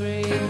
every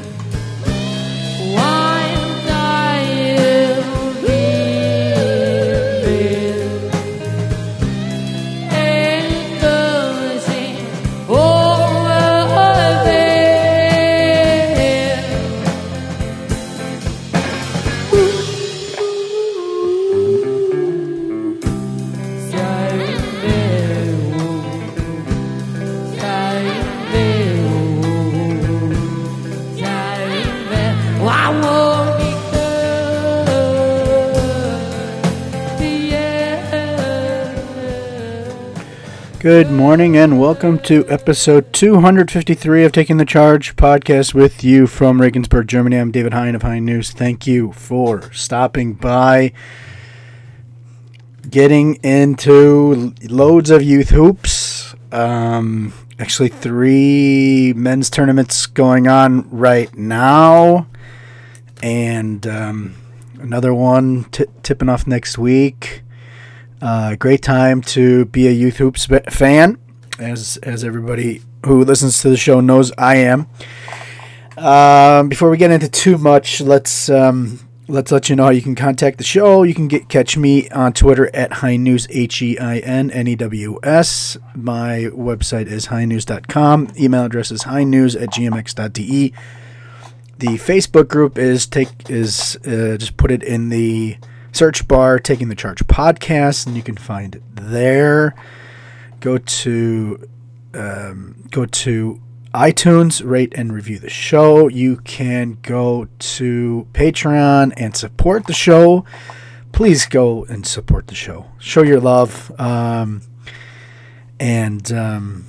Good morning and welcome to episode 253 of Taking the Charge podcast with you from Regensburg, Germany. I'm David Hein of Hein News. Thank you for stopping by, getting into loads of youth hoops. Um, actually, three men's tournaments going on right now, and um, another one t- tipping off next week. Uh, great time to be a youth hoops fan, as as everybody who listens to the show knows I am. Um, before we get into too much, let's um, let's let you know how you can contact the show. You can get catch me on Twitter at Hein News H E I N N E W S. My website is heinnews.com. Email address is heinnews at gmx.de. The Facebook group is take is uh, just put it in the search bar, Taking the Charge podcast, and you can find it there. Go to um, go to iTunes, rate and review the show. You can go to Patreon and support the show. Please go and support the show. Show your love. Um, and um,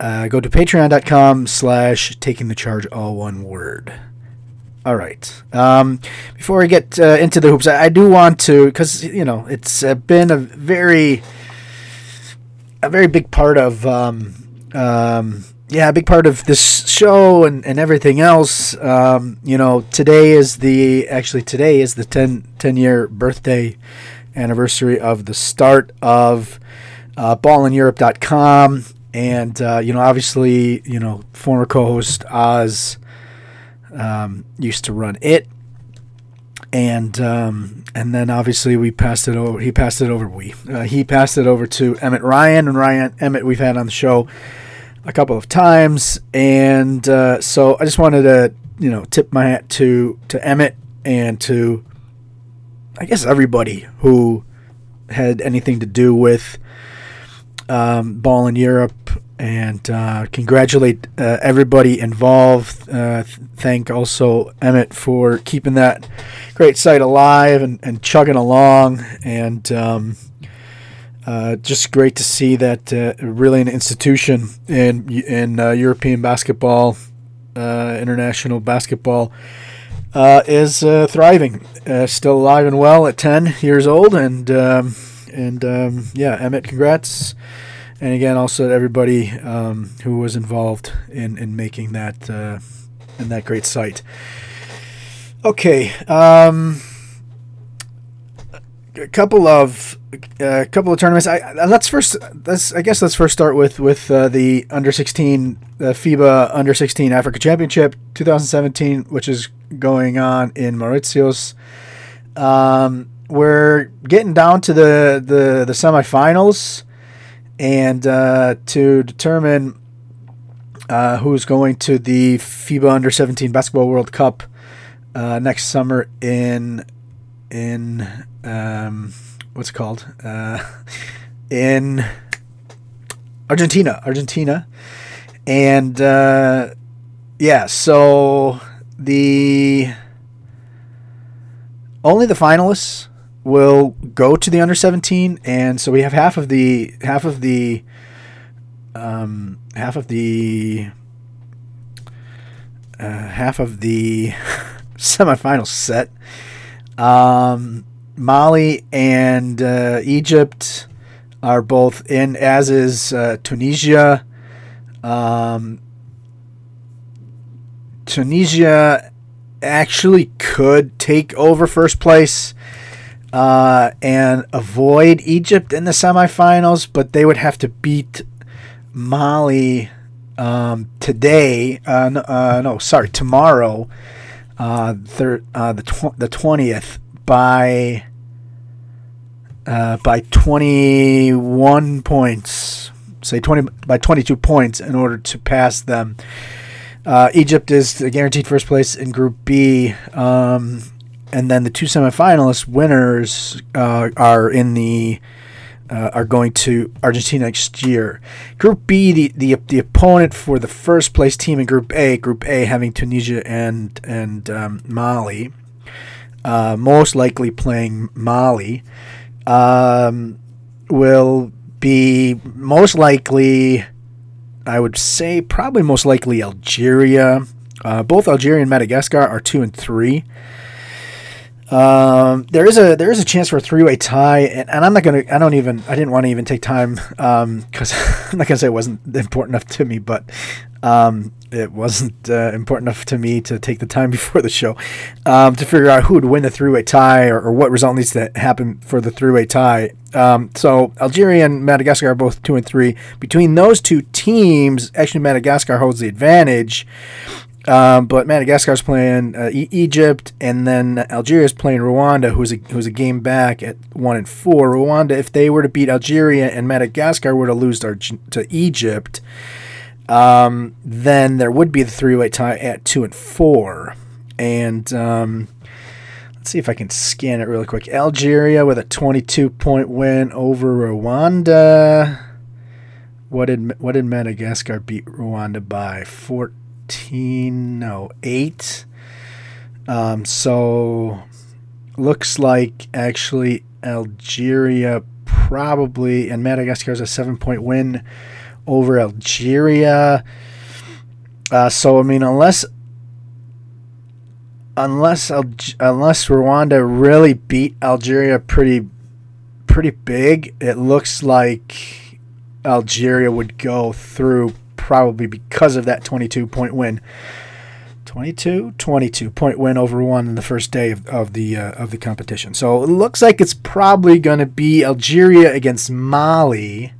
uh, go to patreon.com slash taking the charge all one word. All right. Um, before we get uh, into the hoops, I, I do want to, because you know, it's uh, been a very, a very big part of, um, um, yeah, a big part of this show and, and everything else. Um, you know, today is the actually today is the 10, 10 year birthday anniversary of the start of uh, ballineurope.com. And, uh, you know, obviously, you know, former co host Oz um, used to run it, and um, and then obviously we passed it over. He passed it over. We uh, he passed it over to Emmett Ryan, and Ryan Emmett we've had on the show a couple of times, and uh, so I just wanted to you know tip my hat to to Emmett and to I guess everybody who had anything to do with um, ball in Europe and uh, congratulate uh, everybody involved. Uh, thank also Emmett for keeping that great site alive and, and chugging along. And um, uh, just great to see that uh, really an institution in in uh, European basketball, international basketball. is thriving, still alive and well at 10 years old, and um, and um, yeah, Emmett, congrats and again, also everybody um, who was involved in, in making that uh, in that great site. Okay, um, a couple of a uh, couple of tournaments. I, let's first let's I guess let's first start with with uh, the under sixteen the FIBA under sixteen Africa Championship 2017, which is going on in Mauritius. Um, we're getting down to the the the semifinals and uh, to determine uh, who's going to the FIBA Under 17 Basketball World Cup uh, next summer in in um, what's it called? Uh, in Argentina, Argentina, and uh, yeah, so the only the finalists will go to the under 17 and so we have half of the half of the um, half of the uh, half of the semifinal set. Um, Mali and uh, Egypt are both in as is uh, Tunisia. Um, Tunisia actually could take over first place uh, and avoid Egypt in the semifinals, but they would have to beat Mali um, today. Uh, no, uh, no, sorry, tomorrow, uh, thir- uh, the tw- the twentieth by uh, by twenty one points. Say twenty by twenty two points in order to pass them. Uh, Egypt is guaranteed first place in Group B. Um, and then the two semifinalists winners uh, are in the uh, are going to Argentina next year. Group B, the, the the opponent for the first place team in Group A, Group A having Tunisia and and um, Mali, uh, most likely playing Mali, um, will be most likely. I would say probably most likely Algeria. Uh, both Algeria and Madagascar are two and three. Um, there is a there is a chance for a three way tie, and, and, I'm not gonna. I don't even. I didn't want to even take time because um, I'm not gonna say it wasn't important enough to me, but um, it wasn't uh, important enough to me to take the time before the show um, to figure out who would win the three way tie or, or, what result needs to happen for the three way tie. Um, so Algeria and Madagascar are both two and three. Between those two teams, actually Madagascar holds the advantage. Um, but Madagascar's playing uh, e- Egypt, and then Algeria's playing Rwanda, who's a who's a game back at one and four. Rwanda, if they were to beat Algeria and Madagascar were to lose to, to Egypt, um, then there would be the three-way tie at two and four. And um, let's see if I can scan it really quick. Algeria with a 22-point win over Rwanda. What did what did Madagascar beat Rwanda by? 14 14, no, 8. Um, so looks like actually Algeria probably, and Madagascar has a seven point win over Algeria. Uh, so I mean, unless unless unless Rwanda really beat Algeria pretty pretty big, it looks like Algeria would go through probably because of that 22 point win. 22 22 point win over one in the first day of, of the uh, of the competition. So it looks like it's probably going to be Algeria against Mali.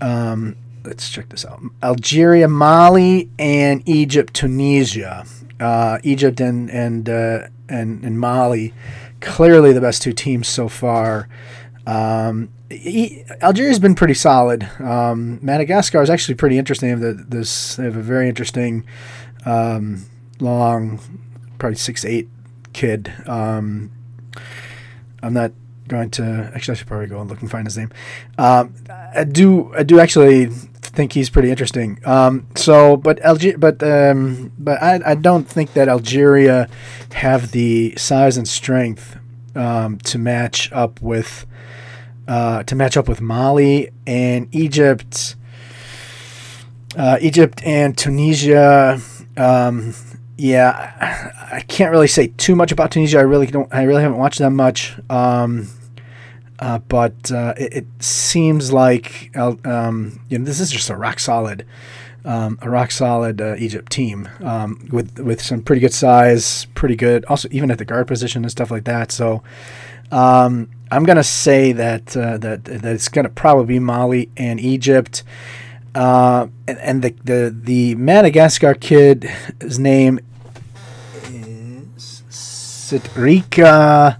Um, let's check this out. Algeria, Mali, and Egypt, Tunisia. Uh, Egypt and and uh, and and Mali, clearly the best two teams so far. Um, Algeria's been pretty solid. Um, Madagascar is actually pretty interesting. They have, this, they have a very interesting, um, long, probably six eight kid. Um, I'm not going to actually. I should probably go and look and find his name. Um, I do. I do actually think he's pretty interesting. Um, so, but but um, but I, I don't think that Algeria have the size and strength to match up with uh, to match up with Mali and Egypt. Uh, Egypt and Tunisia. Um, yeah, I can't really say too much about Tunisia. I really don't. I really haven't watched them much. Um, uh, but uh, it, it, seems like um, you know this is just a rock solid, um, a rock solid uh, Egypt team um, with with some pretty good size, pretty good. Also, even at the guard position and stuff like that. So, um, I'm gonna say that uh, that that it's gonna probably be Mali and Egypt. Uh, and, and the, the the Madagascar kid, his name is Sitrika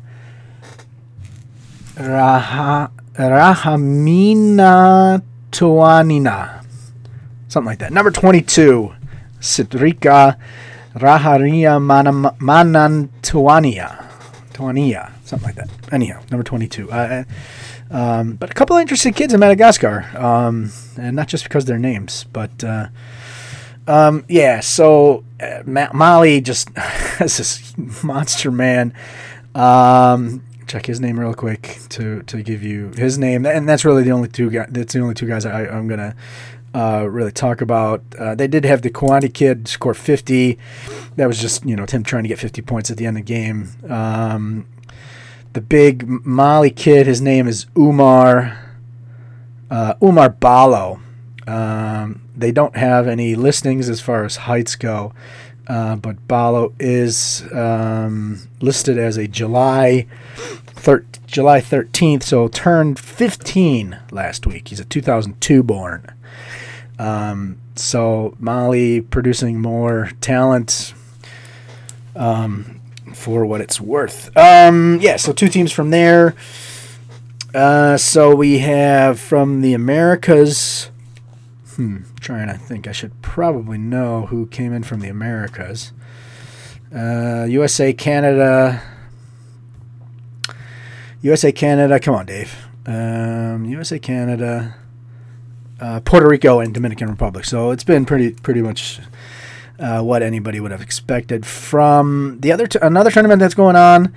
Raha, Rahamina Tuanina, something like that. Number twenty-two, Sitrika Raharia Manantuania, Tuania something like that. Anyhow, number 22. Uh, um, but a couple of interesting kids in Madagascar, um, and not just because their names, but uh, um, yeah. So uh, Ma- Mali just has this monster man. Um, check his name real quick to to give you his name, and that's really the only two guys. That's the only two guys I, am gonna uh, really talk about. Uh, they did have the Kawani kid score 50. That was just you know him trying to get 50 points at the end of the game. The big Mali kid. His name is Umar uh, Umar Ballo. Um, they don't have any listings as far as heights go, uh, but Ballo is um, listed as a July thir- July 13th, so turned 15 last week. He's a 2002 born. Um, so Mali producing more talent um, for what it's worth. Um, yeah, so two teams from there. Uh, so we have from the Americas. Hmm, trying to think. I should probably know who came in from the Americas. Uh, USA, Canada. USA, Canada. Come on, Dave. Um, USA, Canada, uh, Puerto Rico, and Dominican Republic. So it's been pretty pretty much uh, what anybody would have expected from the other t- another tournament that's going on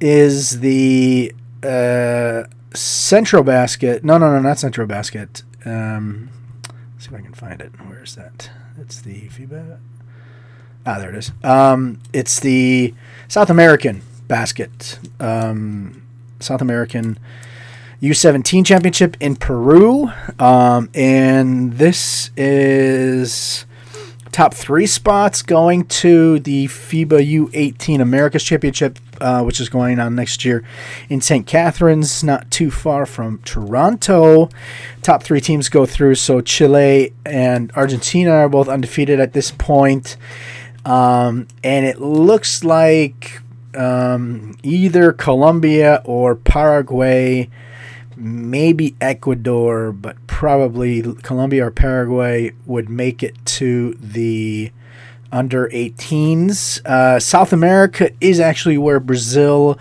is the uh, Centrobasket. No, no, no, not Centrobasket. Um, see if I can find it. Where is that? It's the FIBA. Ah, there it is. Um, it's the South American basket. Um, South American U17 championship in Peru. Um, and this is top three spots going to the FIBA U18 Americas Championship, uh, which is going on next year in St. Catharines, not too far from Toronto. Top three teams go through, so Chile and Argentina are both undefeated at this point. Um, and it looks like um, either Colombia or Paraguay maybe Ecuador, but probably Colombia or Paraguay would make it to the under 18s. Uh, South America is actually where Brazil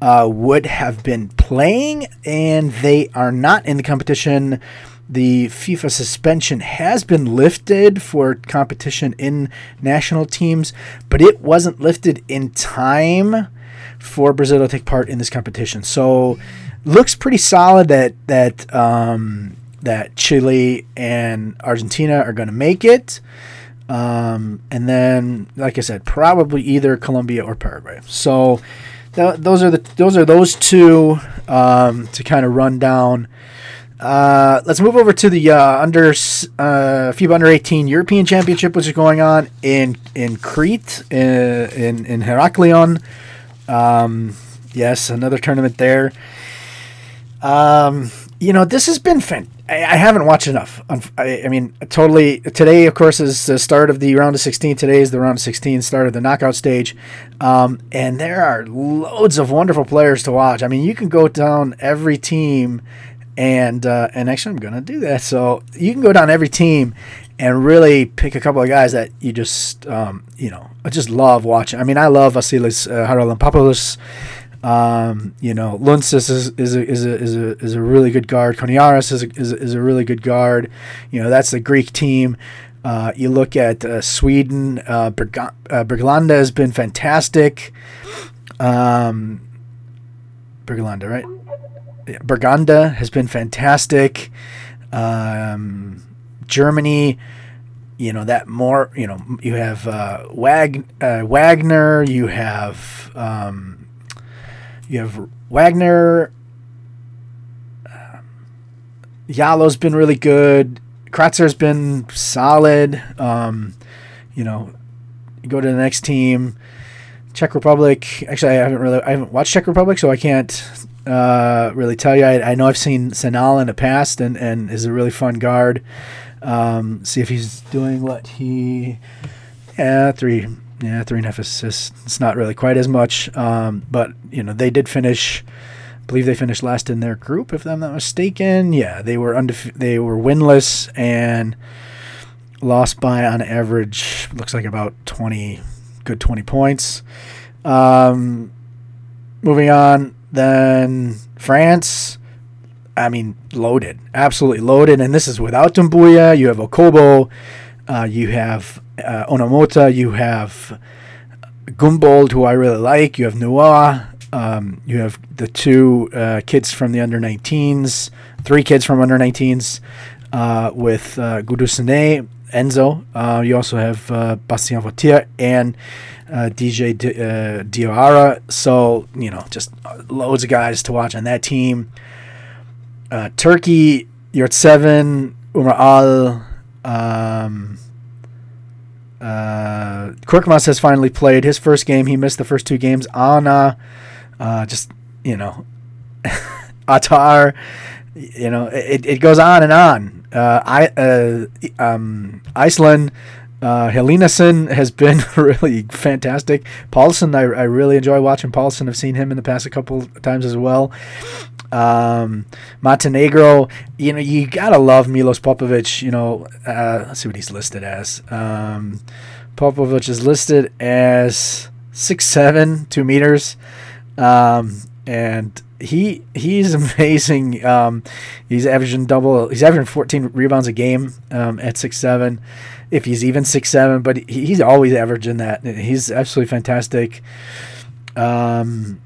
uh, would have been playing, and they are not in the competition. The FIBA suspension has been lifted for competition in national teams, but it wasn't lifted in time for Brazil to take part in this competition. So looks pretty solid that that um, that Chile and Argentina are going to make it. Um, and then, like I said, probably either Colombia or Paraguay. So th- those are the those are those two um, to kind of run down. Uh, let's move over to the uh, under uh, FIBA Under 18 European Championship, which is going on in in Crete in uh, in, in Heraklion. Um, yes, another tournament there. Um, you know, this has been fan- I, I haven't watched enough. I, I, mean, totally. Today, of course, is the start of the round of 16. Today is the round of 16, start of the knockout stage. Um, and there are loads of wonderful players to watch. I mean, you can go down every team, and uh, and actually, I'm going to do that. So you can go down every team and really pick a couple of guys that you just, um, you know, I just love watching. I mean, I love Vasilis uh, Haralampopoulos. Um, you know, Lunsas is, is, a, is, a, is, a, is a really good guard. Koniaris is a, is, a, is a really good guard. You know, that's the Greek team. Uh, you look at uh, Sweden, uh, uh, Berglanda has been fantastic. Um, Berglanda, right? Berganda has been fantastic. Um, Germany, you know that more. You know you have uh, Wag uh, Wagner. You have um, you have Wagner. Uh, Yalo's been really good. Kratzer's been solid. Um, you know, you go to the next team. Czech Republic. Actually, I haven't really I haven't watched Czech Republic, so I can't uh, really tell you. I, I know I've seen Senal in the past, and and is a really fun guard. Um, see if he's doing what he. Yeah, three yeah, three and a half assists. It's not really quite as much, um, but you know they did finish. I believe they finished last in their group, if I'm not mistaken. Yeah, they were undef- They were winless and lost by on average. Looks like about twenty, good twenty points. Um, moving on, then France. I mean, loaded, absolutely loaded, and this is without Doumbouya. You have Okobo, uh, you have uh, Onomota, you have Gumbold, who I really like. You have Noah. Um, you have the two uh, kids from the under 19s, three kids from under 19s uh, with uh, Gudusene, Enzo. Uh, you also have uh, Bastien Vautier and DJ D- uh, Dioara. So, you know, just loads of guys to watch on that team. Turkey, you're at seven. Umar Al. Um, uh, Korkmaz has finally played his first game. He missed the first two games. Anna, uh, just you know, Atar, you know, it, it goes on and on. Uh, I uh, um, Iceland. Uh, Hlinason has been really fantastic. Paulson, I, I really enjoy watching Paulson. I've seen him in the past a couple times as well. Um, Montenegro, you know, you gotta love Milos Popovic. You know, uh, let's see what he's listed as. Um, Popovic is listed as six seven, two meters, um, and he he's amazing. Um, he's averaging double. He's averaging 14 rebounds a game um, at six seven, if he's even six seven. But he, he's always averaging that. He's absolutely fantastic. Um,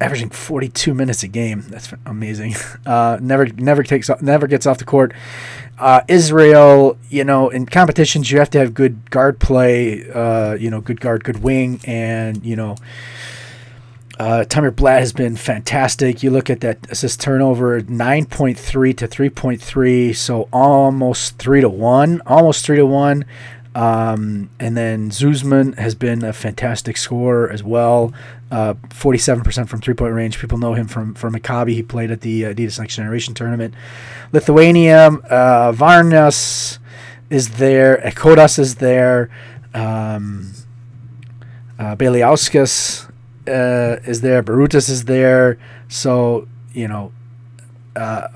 averaging 42 minutes a game. That's amazing. Uh, never never takes off, never gets off the court. Uh, Israel, you know, in competitions you have to have good guard play. Uh, you know, good guard, good wing, and you know uh, Tamir Blatt has been fantastic. You look at that assist turnover, 9.3 to 3.3, so almost 3 to 1. Almost 3 to 1. Um, and then Zoosman has been a fantastic scorer as well. Uh, 47% from three point range. People know him from, from Maccabi. He played at the Adidas Next Generation tournament. Lithuania, uh, Varnas is there. Ekodas is there. Um, uh, uh, is there. Barutas is there. So you know, uh,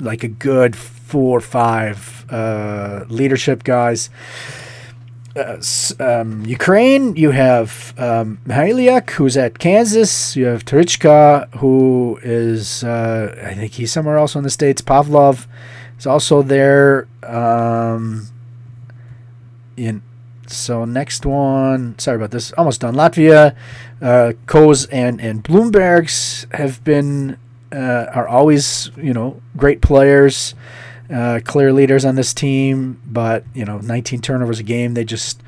like a good four or five uh, leadership guys. Uh, um, Ukraine, you have um, who's at Kansas. You have Tarichka, who is, uh, I think he's somewhere else in the States. Pavlov is also there. Um, in so next one, sorry about this, almost done. Latvia, uh, and and Bloombergs have been uh, are always you know great players, uh, clear leaders on this team. But you know, 19 turnovers a game, they just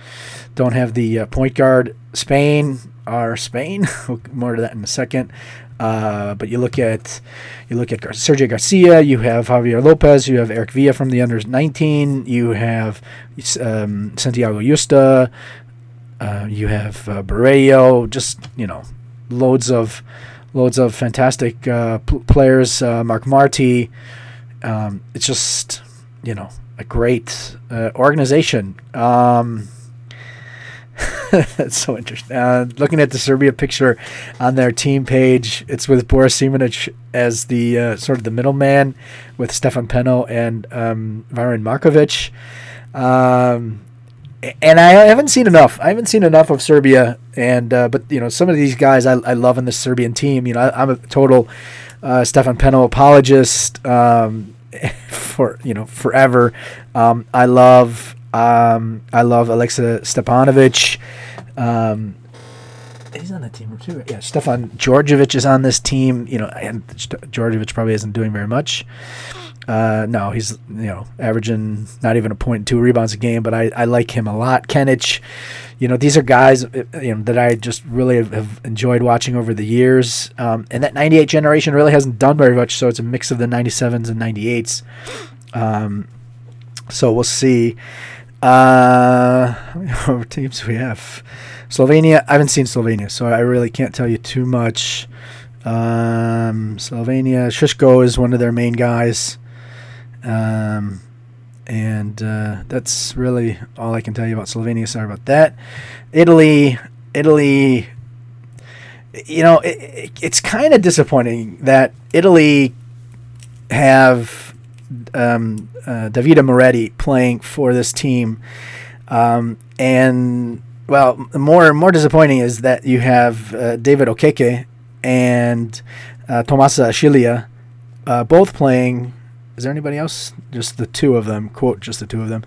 don't have the uh, point guard. Spain are Spain. More to that in a second. Uh, but you look at you look at Gar- Sergio Garcia, you have Javier Lopez, you have Eric Villa from the under 19, you have um, Santiago Yusta, uh, you have uh, just you know, loads of loads of fantastic uh, players. Uh, Mark Marty, um, it's just you know a great uh, organization. Um, That's so interesting. Uh, looking at the Serbia picture on their team page, it's with Boris Simonic as the uh, sort of the middleman, with Stefan Peno and um, Markovic. Um, and I haven't seen enough. I haven't seen enough of Serbia, and uh, but you know some of these guys I, I love in the Serbian team. You know I, am a total uh, Stefan Peno apologist um, for you know forever. Um, I love um, I love Alexa Stepanovic. Um, he's on the team too. Yeah, Stefan Djordjevic is on this team. You know, and Djordjevic probably isn't doing very much. Uh, no, he's you know averaging not even a point two rebounds a game, but I, I like him a lot. Kenic, you know, these are guys uh, you know that I just really have enjoyed watching over the years. Um, and that '98 generation really hasn't done very much, so it's a mix of the '97s and '98s. Um, so we'll see. Uh, how many teams we have? Slovenia. I haven't seen Slovenia, so I really can't tell you too much. Um, Slovenia. Shishko is one of their main guys. Um, and uh, that's really all I can tell you about Slovenia. Sorry about that. Italy. Italy. You know, it, it, it's kind of disappointing that Italy have um, uh, Davide Moretti playing for this team, um, and well, more more disappointing is that you have uh, David Okeke and uh, Tommaso Oxilia uh, both playing. Is there anybody else? Just the two of them. Quote: just the two of them.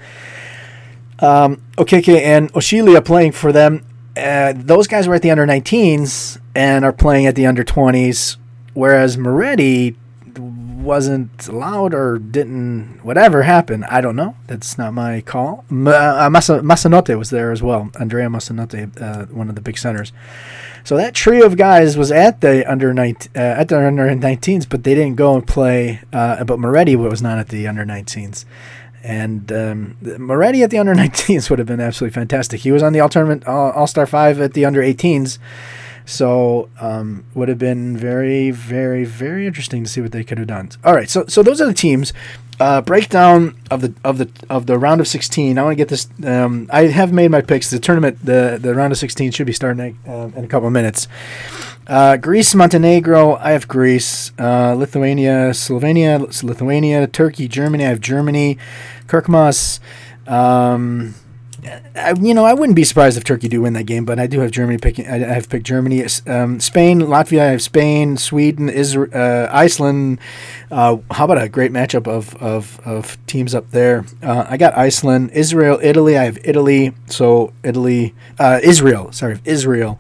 Um, Okeke and Oxilia playing for them. Uh, those guys were at the under 19s and are playing at the under 20s, whereas Moretti wasn't allowed or didn't whatever happened. I don't know. That's not my call. M- uh, Massa, Mezzanotte was there as well. Andrea Mezzanotte, uh, one of the big centers. So that trio of guys was at the under 19, uh, at the under 19s, but they didn't go and play. Uh, but Moretti was not at the under 19s. And um, Moretti at the under 19s would have been absolutely fantastic. He was on the all tournament All Star 5 at the under 18s So um, would have been very, very, very interesting to see what they could have done. All right, so so those are the teams. Uh, breakdown of the of the of the round of 16. I want to get this. Um, I have made my picks. The tournament, the the round of 16 should be starting uh, in a couple of minutes. Uh, Greece, Montenegro. I have Greece. Uh, Lithuania, Slovenia, Lithuania, Turkey, Germany. I have Germany. Korkmaz. Um, I, you know, I wouldn't be surprised if Turkey do win that game, but I do have Germany picking. I, have picked Germany, um, Spain, Latvia. I have Spain, Sweden, Israel, uh, Iceland. Uh, how about a great matchup of of, of teams up there? Uh, I got Iceland, Israel, Italy. I have Italy. So Italy, uh, Israel. Sorry, Israel.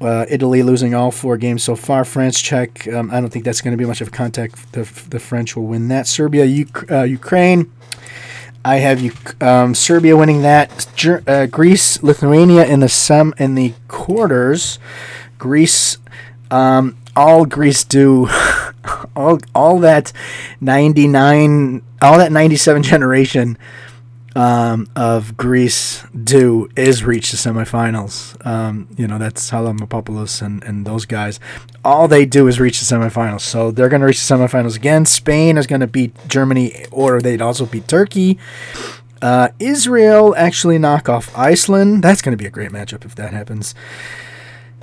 Uh, Italy losing all four games so far. France, Czech. Um, I don't think that's going to be much of a contact. The, the French will win that. Serbia, Uk- uh, Ukraine. I have you um, Serbia winning that. Ger- uh, Greece, Lithuania in the sem in the quarters. Greece, um, all Greece do, all all that ninety nine, all that ninety seven generation um, of Greece do is reach the semifinals. Um, you know, that's Papadopoulos and, and those guys. All they do is reach the semifinals. So they're going to reach the semifinals again. Spain is going to beat Germany, or they'd also beat Turkey. Uh, Israel actually knock off Iceland. That's going to be a great matchup if that happens.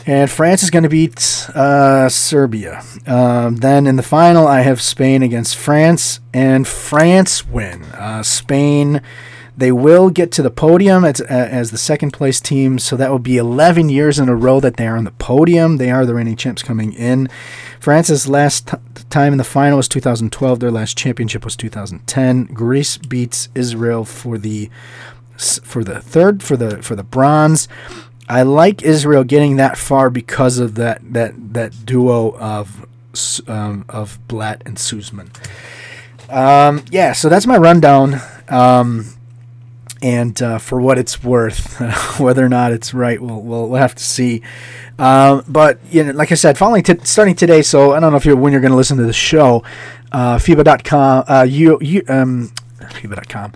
And France is going to beat uh, Serbia. Um, then in the final, I have Spain against France, and France win. Uh, Spain they will get to the podium as, as the second place team, so that will be 11 years in a row that they are on the podium. They are the reigning champs coming in. France's last t- time in the final was 2012. Their last championship was 2010. Greece beats Israel for the for the third for the for the bronze. I like Israel getting that far because of that that that duo of um, of Blatt and Zoosman. Um, yeah, so that's my rundown. Um, and uh, for what it's worth, whether or not it's right, we'll we'll, have to see. Um, but you know, like I said, following t- starting today, so I don't know if you're when you're going to listen to the show, uh, FIBA.com, uh, you you um, FIBA.com.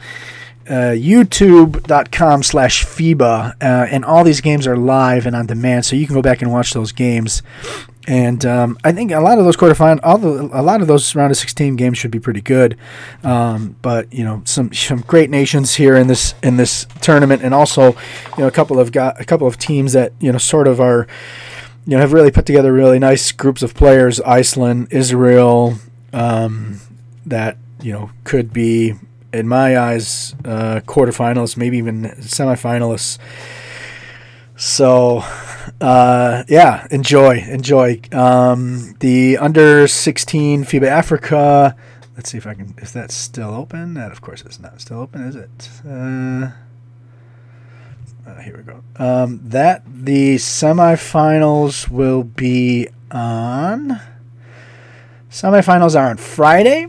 Uh, youtube.com slash FIBA, uh, and all these games are live and on demand, so you can go back and watch those games. And um, I think a lot of those quarterfinal, all the, a lot of those round of 16 games should be pretty good. Um, but you know, some some great nations here in this in this tournament, and also, you know, a couple of got a couple of teams that you know sort of are, you know, have really put together really nice groups of players. Iceland, Israel, um, that you know could be, in my eyes, uh, quarterfinalists, maybe even semifinalists. So uh, yeah, enjoy, enjoy. Um, the under 16 FIBA Africa. Let's see if I can. Is that still open? That, of course, is not still open, is it? Uh, uh, here we go. Um, that the semifinals will be on. Semifinals are on Friday.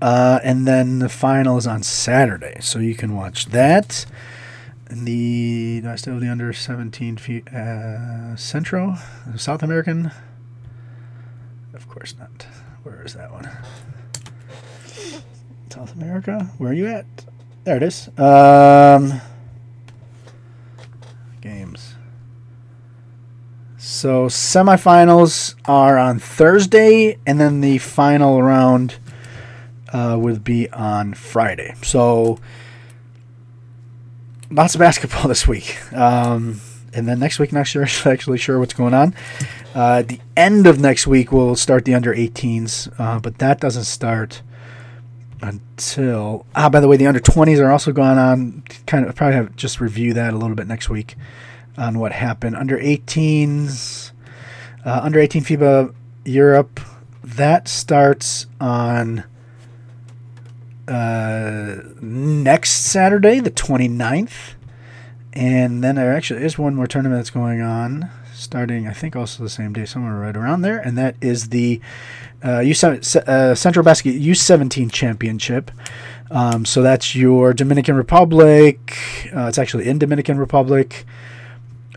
Uh, and then the final is on Saturday, so you can watch that. And the do I still have the under 17 feet uh, Centro South American? Of course not. Where is that one? South America. Where are you at? There it is. Um, games. So semifinals are on Thursday, and then the final round uh, would be on Friday. So lots of basketball this week. Um, and then next week, not sure actually sure what's going on. Uh, the end of next week, we'll start the under 18s, uh, but that doesn't start until. Ah, by the way, the under 20s are also going on. Kind of probably have just review that a little bit next week on what happened. Under 18s, uh, under 18 FIBA Europe, that starts on uh, next Saturday, the 29th. And then there actually is one more tournament that's going on, starting, I think, also the same day, somewhere right around there. And that is the uh, U7, uh, Centrobasket U17 Championship. Um, so that's your Dominican Republic. Uh, it's actually in Dominican Republic.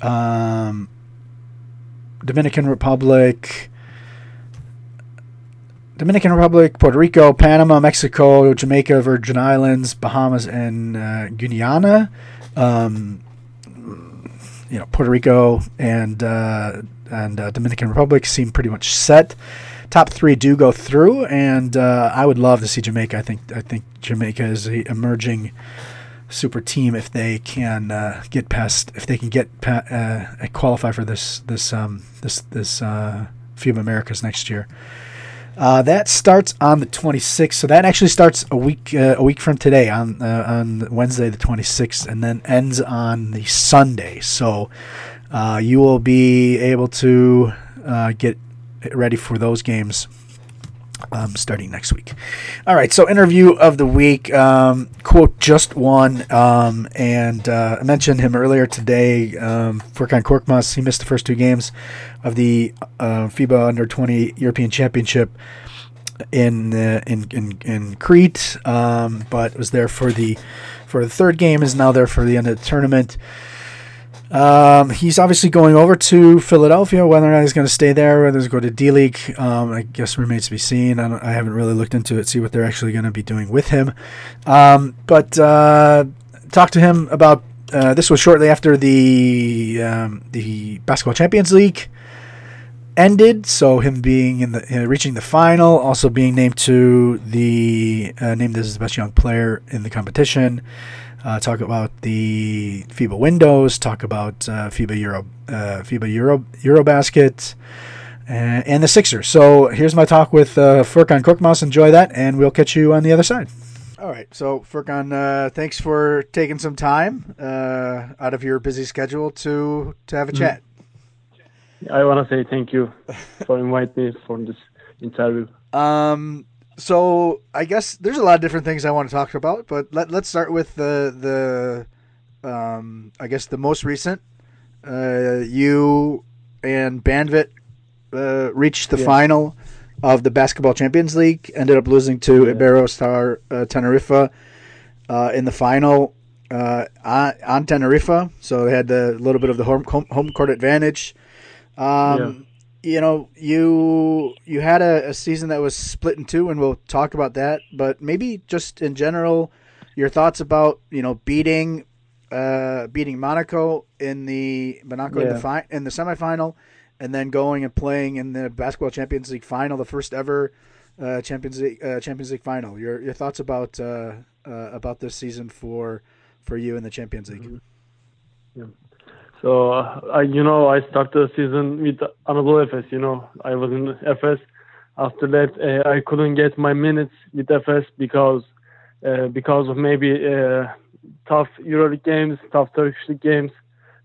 Um, Dominican Republic, Dominican Republic, Puerto Rico, Panama, Mexico, Jamaica, Virgin Islands, Bahamas, and uh, Guyana. Um, you know Puerto Rico and uh, and uh, Dominican Republic seem pretty much set. Top three do go through, and uh, I would love to see Jamaica. I think I think Jamaica is a emerging super team if they can uh, get past if they can get pa- uh, qualify for this this um, this this uh, Americas next year. Uh, that starts on the 26th, so that actually starts a week uh, a week from today on uh, on Wednesday the 26th, and then ends on the Sunday. So uh, you will be able to uh, get ready for those games um, starting next week. All right, so interview of the week. Um, quote just one, um, and uh, I mentioned him earlier today. Um, Furkan Korkmaz, he missed the first two games of the uh, FIBA Under 20 European Championship in uh, in, in in Crete, um, but was there for the for the third game. Is now there for the end of the tournament. Um, he's obviously going over to Philadelphia. Whether or not he's going to stay there, whether he's going to go to D League, um, I guess remains to be seen. I, I, haven't really looked into it, see what they're actually going to be doing with him. Um, but uh, talk to him about uh, this was shortly after the um, the Basketball Champions League ended. So him being in the uh, reaching the final, also being named to the uh, named as the best young player in the competition uh, talk about the FIBA windows, talk about uh, FIBA Euro, uh, FIBA Euro, Eurobasket, and, and the Sixers. So here's my talk with uh, Furkan Korkmaz. Enjoy that, and we'll catch you on the other side. All right. So Furkan, uh, thanks for taking some time uh, out of your busy schedule to to have a mm-hmm. chat. I want to say thank you for inviting me for this interview. Um, so I guess there's a lot of different things I want to talk about, but let let's start with the the um, I guess the most recent. Uh, you and Banvit uh, reached the yeah. final of the Basketball Champions League. Ended up losing to yeah. Iberostar uh, Tenerife uh, in the final uh, on, on Tenerife. So they had a little bit of the home home court advantage. Um, yeah you know, you you had a, a, season that was split in two, and we'll talk about that. But maybe just in general, your thoughts about you know beating uh, beating Monaco in the Monaco yeah. in the fi- in the semifinal, and then going and playing in the Basketball Champions League final, the first ever uh, Champions League uh, Champions League final. Your your thoughts about uh, uh, about this season for for you in the Champions League. Mm-hmm. Yeah. So I, you know, I started the season with Anadolu Efes. You know, I was in Efes. After that, uh, I couldn't get my minutes with Efes because uh, because of maybe uh, tough EuroLeague games, tough Turkish League games.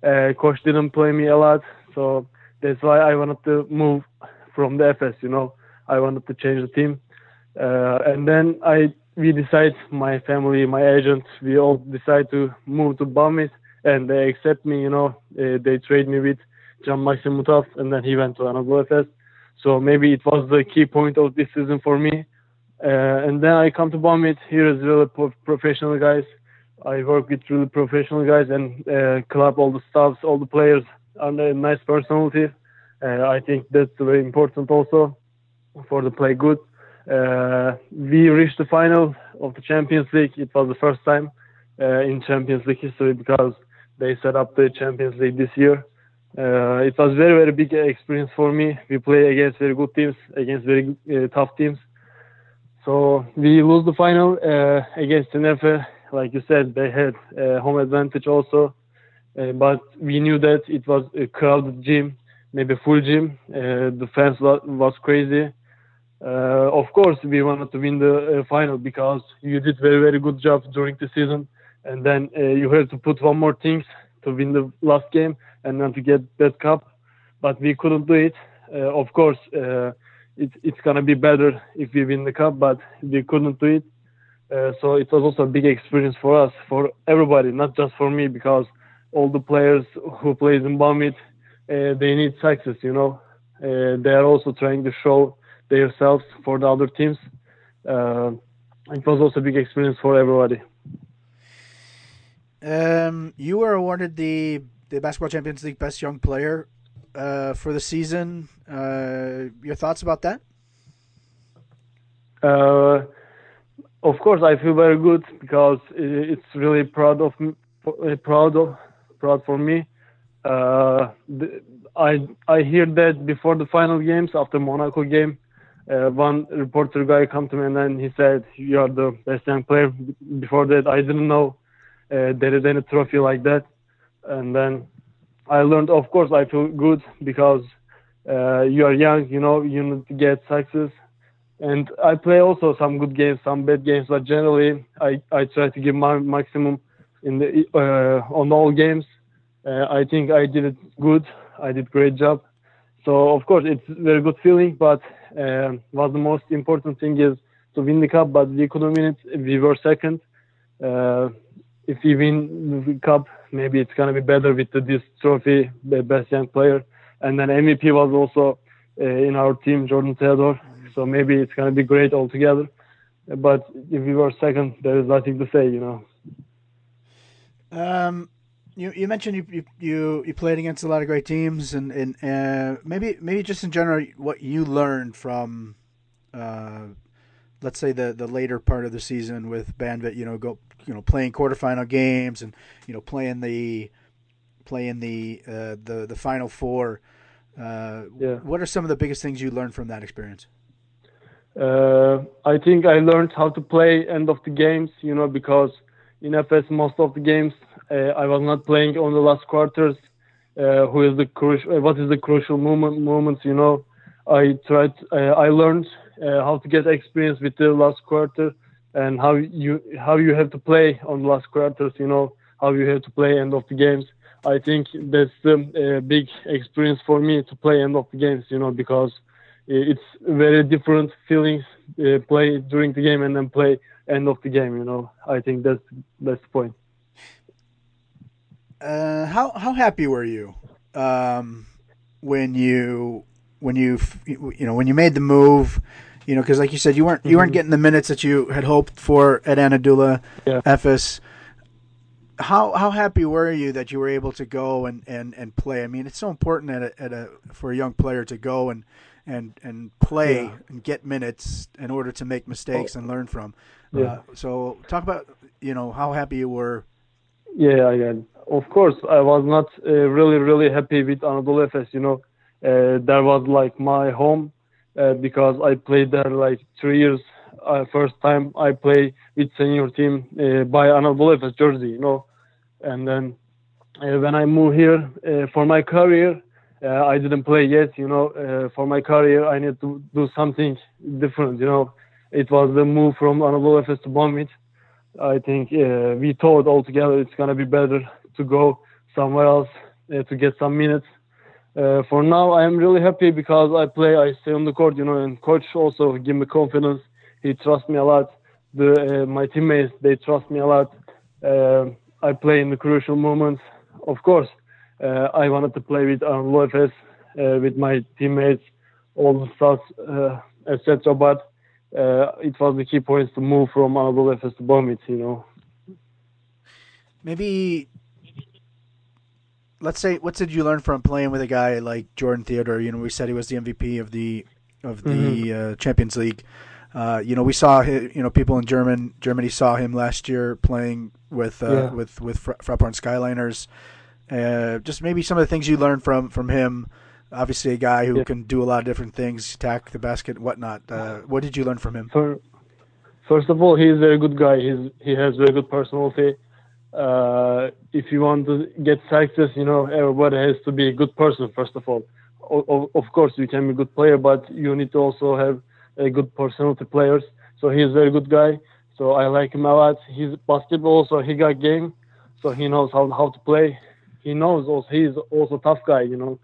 Uh, coach didn't play me a lot, so that's why I wanted to move from the Efes. You know, I wanted to change the team, uh, and then I we decide, my family, my agent, we all decide to move to Banvit and they accept me. You know, uh, they trade me with Can Maxim Mutaf, and then he went to Anadolu Efes. So maybe it was the key point of this season for me. Uh, and then I come to Banvit. Here is really pro- professional guys. I work with really professional guys and uh, club, all the staffs, all the players, and a nice personality. Uh, I think that's very important also for the play good. Uh, we reached the final of the Champions League. It was the first time uh, in Champions League history because they set up the Champions League this year. Uh, it was very very big experience for me. We play against very good teams, against very uh, tough teams. So we lose the final uh, against Tenerife. Like you said, they had home advantage also, uh, but we knew that it was a crowded gym, maybe full gym. Uh, the fans was, was crazy. Uh, of course, we wanted to win the final because you did very very good job during the season and then uh, you have to put one more things to win the last game and then to get that cup. But we couldn't do it. Uh, of course, uh, it, it's gonna be better if we win the cup, but we couldn't do it. Uh, so it was also a big experience for us, for everybody, not just for me, because all the players who plays in Banvit, uh, they need success. You know, uh, they are also trying to show themselves for the other teams. it was also a big experience for everybody. Um, you were awarded the the Basketball Champions League Best Young Player uh, for the season. Uh, your thoughts about that? Uh, of course, I feel very good because it's really proud of uh, proud of proud for me. Uh, I I hear that before the final games after Monaco game, uh, one reporter guy come to me and then he said you are the best young player. Before that, I didn't know uh, any trophy like that, and then I learned. Of course, I feel good because uh, you are young. You know, you need to get success. And I play also some good games, some bad games, but generally I, I try to give my maximum in the uh, on all games. Uh, I think I did it good. I did great job. So of course it's very good feeling, but uh, what the most important thing is to win the cup. But we couldn't win it. We were second. Uh, if we win the cup, maybe it's gonna be better with the, this trophy, the best young player, and then MVP was also uh, in our team, Jordan Theodore. So maybe it's gonna be great altogether. But if we were second, there is nothing to say, you know. Um, you, you mentioned you, you you you played against a lot of great teams, and and uh, maybe maybe just in general what you learned from, uh, let's say the the later part of the season with Banvit, you know, go you know playing quarterfinal games and you know playing the playing the uh, the the final four. Uh, Yeah. What are some of the biggest things you learned from that experience? Uh, I think I learned how to play end of the games, you know, because in Efes most of the games uh, I was not playing on the last quarters. Uh, who is the crucial? What is the crucial moment? Moments, you know. I tried. Uh, I learned uh, how to get experience with the last quarter and how you how you have to play on the last quarters. You know how you have to play end of the games. I think that's the uh, big experience for me to play end of the games. You know because it's very different feelings uh, play during the game and then play end of the game you know i think that's that's the point Uh, how how happy were you um, when you when you you know when you made the move? You know, because like you said, you weren't you weren't Mhm. getting the minutes that you had hoped for at Anadolu, Yeah. Efes. How how happy were you that you were able to go and, and, and play? I mean, it's so important at a, at a for a young player to go and and and play Yeah. and get minutes in order to make mistakes and learn from. Yeah. Uh, so talk about you know how happy you were. yeah yeah of course i was not uh, really really happy with anadolu efes you know uh, that was like my home uh, because i played there like three years. Uh, first time i play with senior team uh, by anadolu efes jersey you know? And then uh, when i moved here uh, for my career uh, i didn't play yet you know? For my career i need to do something different you know? It was the move from anadolu efes to Banvit I think we thought altogether it's gonna be better to go somewhere else to get some minutes. Uh, for now, I am really happy because I play, I stay on the court, you know, and coach also give me confidence. He trusts me a lot. The uh, my teammates they trust me a lot. Uh, I play in the crucial moments. Of course, uh, I wanted to play with Anadolu Efes, uh, with my teammates, all the stuff, uh, etc. But it was the key points to move from Anadolu Efes to Banvit, you know. maybe let's say what did you learn from playing with a guy like Jordan Theodore? You know, we said he was the MVP of the of the uh, Champions League. Uh, you know, we saw you know people in German Germany saw him last year playing with uh, Yeah. with with Fra- Fraport Skyliners. Uh, just maybe some of the things you learned from from him. Obviously, a guy who Yeah. can do a lot of different things, attack the basket, whatnot. Uh, what did you learn from him? For, first of all, he's a very good guy. He's he has very good personality. Uh, if you want to get success, you know, everybody has to be a good person. First of all, of course, you can be a good player, but you need to also have a good personality players. So he's a very good guy. So I like him a lot. He's basketball so He got game, so he knows how how to play. He knows also he's also tough guy. You know,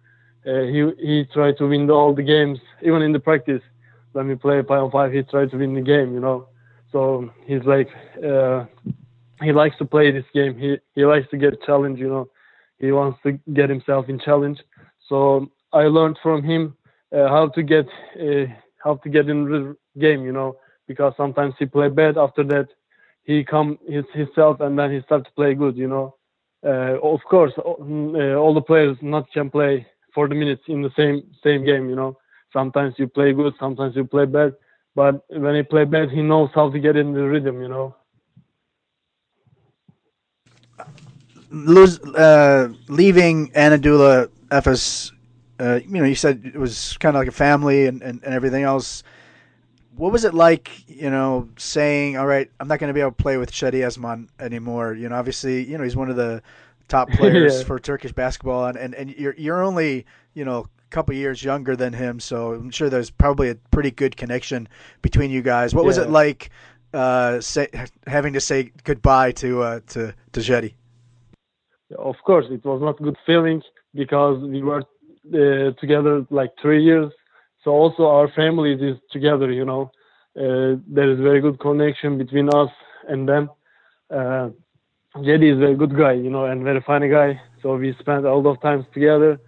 uh, he he tried to win the, all the games, even in the practice. When we play five on five, he tried to win the game. You know, so he's like uh, he likes to play this game. He he likes to get challenge. You know, he wants to get himself in challenge. So I learned from him uh, how to get uh, how to get in the game. You know, because sometimes he play bad. After that, he come his himself and then he start to play good. You know, uh, of course, uh, all the players not can play 40 minutes in the same same game. You know, sometimes you play good, sometimes you play bad. But when he play bad, he knows how to get in the rhythm. You know. Lose, uh, leaving Anadolu Efes, uh, you know, you said it was kind of like a family and, and, and everything else. What was it like, you know, saying, all right, I'm not going to be able to play with Cedi Osman anymore? You know, obviously, you know, he's one of the top players Yeah. for Turkish basketball, and, and, and you're, you're only, you know, a couple years younger than him, so I'm sure there's probably a pretty good connection between you guys. What was it like uh, say, having to say goodbye to uh, to to Cedi? Of course, it was not good feeling because we were uh, together like three years. So also our families is together, you know. Uh, there is very good connection between us and them. Uh, Cedi is a good guy, you know, and very funny guy. So we spent a lot of times together.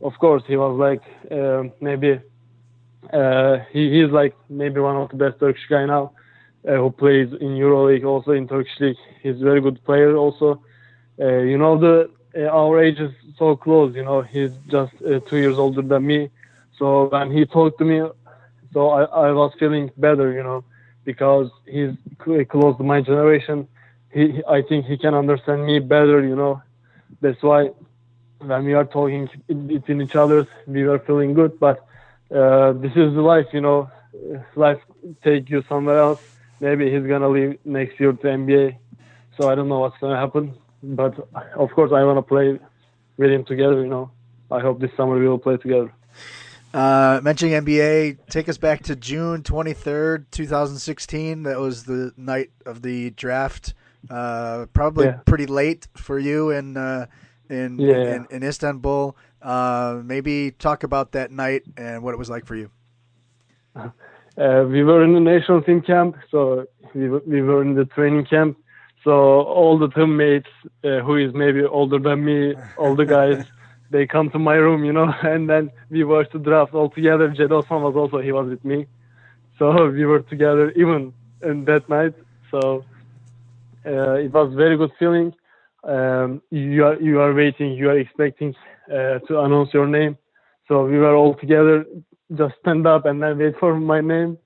Of course, he was like uh, maybe uh, he he's like maybe one of the best Turkish guy now uh, who plays in EuroLeague, also in Turkish league. He's a very good player also. Uh, you know the uh, our age is so close you know he's just uh, two years older than me. So when he talked to me so I, I was feeling better you know because he's close to my generation. He I think he can understand me better you know. That's why when we are talking between each other we were feeling good. But uh, this is life you know. Life take you somewhere else maybe he's gonna leave next year to NBA so I don't know what's gonna happen but of course I want to play with him together. You know, I hope this summer we will play together. Uh, mentioning NBA, take us back to June 23rd, 2016. That was the night of the draft. Uh, probably Yeah. pretty late for you in uh, in, Yeah. in in Istanbul. Uh, maybe talk about that night and what it was like for you. Uh, we were in the national team camp, so we were, we were in the training camp. So all the teammates uh, who is maybe older than me, all the guys, they come to my room, you know, and then we watched the draft all together. Cedi Osman was also he was with me, so we were together even in that night. So uh, it was very good feeling. Um, you are you are waiting, you are expecting uh, to announce your name. So we were all together, just stand up and then wait for my name,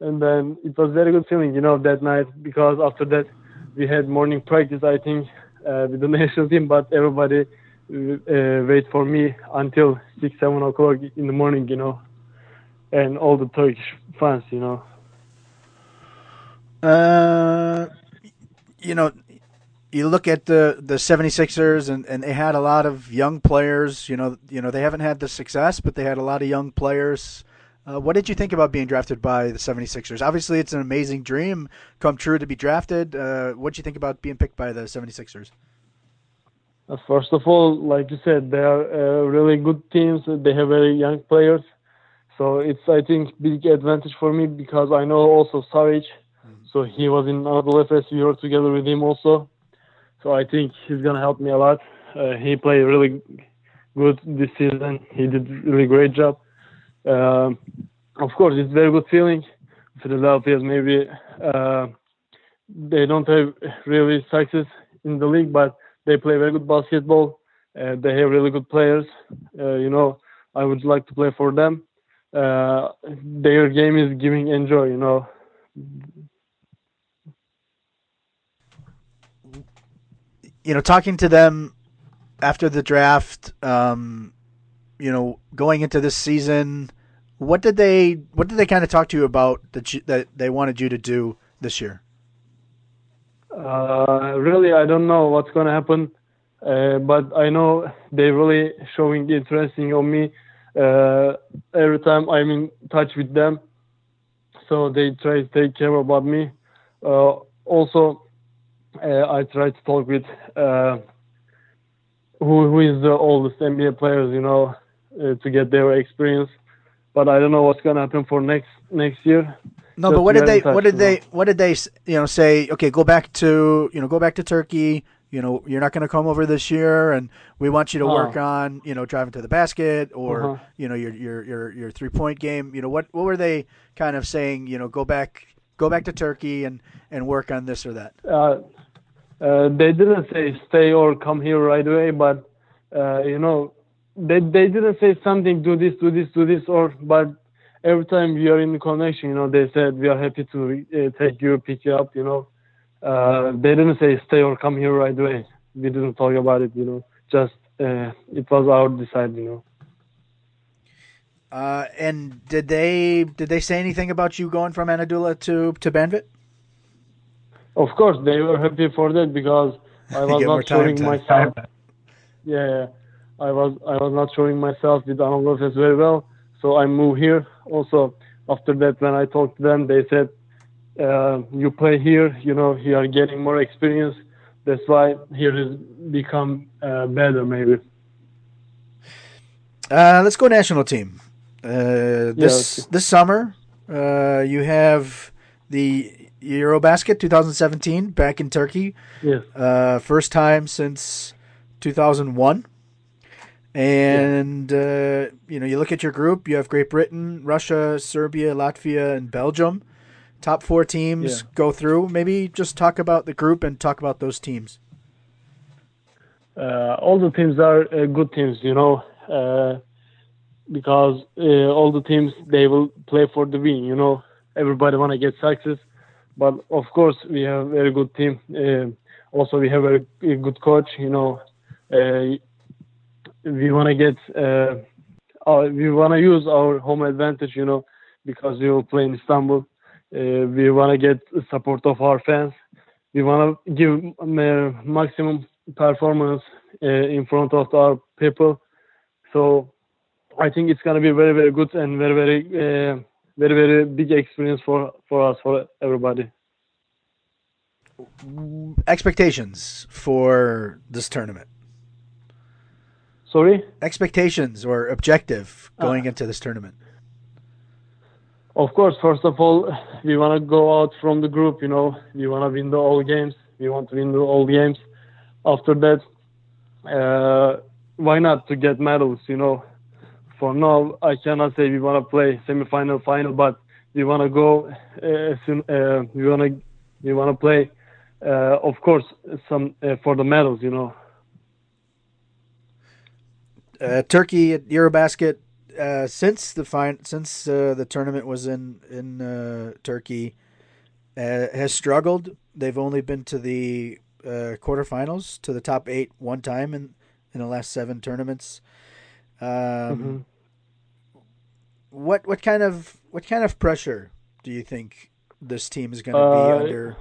and then it was very good feeling, you know, that night because after that we had morning practice, I think, uh, with the national team, but everybody uh, wait for me until six, seven o'clock in the morning, you know, and all the Turkish fans, you know. Uh, you know, you look at the the 76ers and, and they had a lot of young players, you know, you know, they haven't had the success, but they had a lot of young players. Uh, what did you think about being drafted by the 76ers? Obviously, it's an amazing dream come true to be drafted. Uh, what did you think about being picked by the 76ers? Uh, First of all, like you said, they are uh, really good teams. They have very young players, so it's I think big advantage for me because I know also Saric, so he was in Anadolu Efes. We were together with him also, so I think he's gonna help me a lot. Uh, he played really good this season. He did really great job. Um, of course, it's very good feeling. Philadelphia maybe uh, they don't have really success in the league, but they play very good basketball. Uh, they have really good players. Uh, you know, I would like to play for them. Uh, their game is giving enjoy. You know, You know, talking to them after the draft, um, you know, going into this season, what did they what did they kind of talk to you about that you, that they wanted you to do this year? uh, really, I don't know what's gonna happen, uh, but I know they're really showing interesting on me. Uh, every time I'm in touch with them, so they try to take care about me. Uh, also, I try to talk with uh, who who is the oldest NBA players, you know, uh, to get their experience. But I don't know what's gonna happen for next next year. No, Just but what did they touch, what did they know. what did they you know say? Okay, go back to you know go back to Turkey. You know you're not going to come over this year, and we want you to work Oh. on you know driving to the basket or Uh-huh. you know your your your your three point game. You know what what were they kind of saying? You know go back go back to Turkey and and work on this or that. uh, uh, they didn't say stay or come here right away, but uh, you know, they they didn't say something do this, do this, do this, or but every time we are in the connection, you know, they said we are happy to uh, take you, pick you up, you know. Uh, they didn't say stay or come here right away. we didn't talk about it. You know, just uh, it was our decide. You know. Uh, and did they did they say anything about you going from Anadolu to to Banvit? Of course, they were happy for that because I was not showing time, myself. Yeah, I was I was not showing myself with Anadolu as very well, so I moved here. Also, after that, when I talked to them, they said, uh, "You play here, you know, you are getting more experience. That's why here has become uh, better, maybe." Uh, let's go national team. Uh, this yeah, this summer, uh, you have the Eurobasket 2017 back in Turkey. Yes. Uh, first time since 2001. And yeah. uh, you know, you look at your group. You have Great Britain, Russia, Serbia, Latvia, and Belgium. Top four teams yeah. go through. Maybe just talk about the group and talk about those teams. Uh, all the teams are uh, good teams, you know, uh, because uh, all the teams they will play for the win. You know, everybody want to get success, but of course we have a very good team. Uh, also, we have a, good coach. You know, we want to get uh, our, we want to use our home advantage, you know, because we will play in Istanbul. Uh, we want to get support of our fans. We want to give uh, maximum performance uh, in front of our people. So I think it's gonna be very very good and very very uh, very very big experience for for us for everybody. Expectations for this tournament. Sorry? Expectations or objective going uh, into this tournament? Of course, first of all, we want to go out from the group, you know, we want to win the all games. We want to win the all games. After that, uh, why not to get medals, you know? For now, I cannot say we want to play semi-final, final, but we want to go uh, soon, uh, we want to we want to play, uh, of course, some uh, for the medals, you know uh, Turkey at Eurobasket uh, since the fine since uh, the tournament was in in uh, Turkey uh, has struggled. They've only been to the uh, quarterfinals, to the top eight one time in in the last seven tournaments. Um, mm-hmm. What what kind of what kind of pressure do you think this team is going to be under?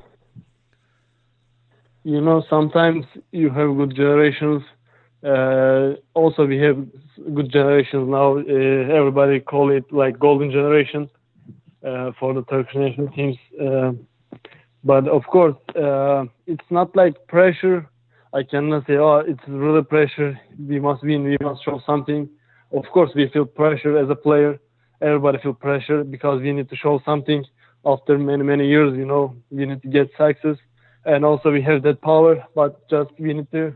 You know, sometimes you have good generations uh, also, we have good generations now. Uh, everybody call it like golden generation uh, for the Turkish national teams. Uh, but of course, uh, it's not like pressure. I cannot say, oh, it's really pressure. We must win. We must show something. Of course, we feel pressure as a player. Everybody feel pressure because we need to show something after many many years. You know, we need to get success, and also we have that power. But just we need to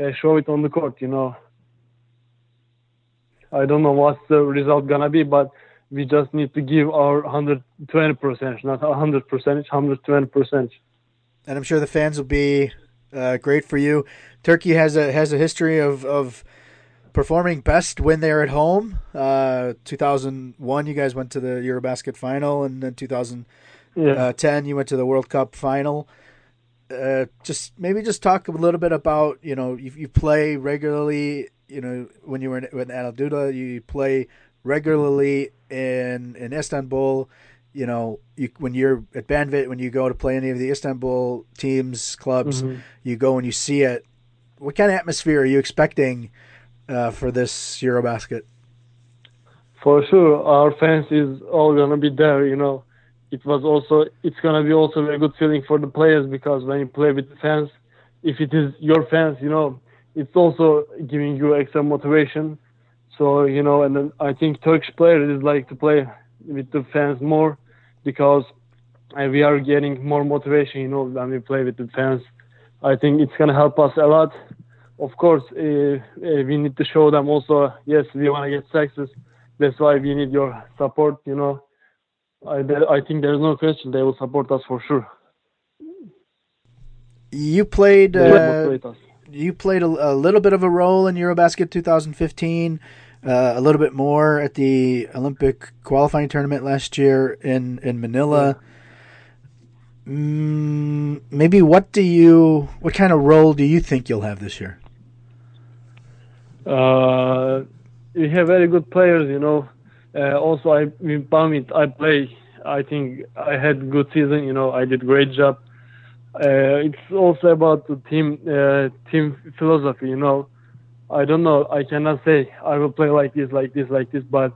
uh, show it on the court. You know, I don't know what's the result gonna be, but we just need to give our 120 percent, not 100 percent, 120 percent. And I'm sure the fans will be uh, great for you. Turkey has a has a history of of performing best when they're at home. Uh, 2001, you guys went to the EuroBasket final, and then 2010, yeah. Uh, you went to the World Cup final uh, just maybe just talk a little bit about you know you, you play regularly you know when you were in, in Anadolu you play regularly in in Istanbul you know you, when you're at Banvit when you go to play any of the Istanbul teams clubs mm-hmm. you go and you see it what kind of atmosphere are you expecting uh, for this Eurobasket for sure our fans is all gonna be there you know it was also it's gonna be also a good feeling for the players because when you play with the fans, if it is your fans, you know, it's also giving you extra motivation. So you know, and then I think Turkish players like to play with the fans more because we are getting more motivation. You know, when we play with the fans, I think it's gonna help us a lot. Of course, uh, uh, we need to show them also. Yes, we want to get success. That's why we need your support. You know, I, I think there's no question they will support us for sure. You played. Uh, you played a, a, little bit of a role in EuroBasket 2015. Uh, a little bit more at the Olympic qualifying tournament last year in in Manila. mm, maybe what do you, what kind of role do you think you'll have this year? Uh, we have very good players, you know. Uh, also, I with Banvit, I play. I think I had good season. You know, I did great job. Uh, it's also about the team team philosophy. You know, I don't know. I cannot say I will play like this, like this, like this. But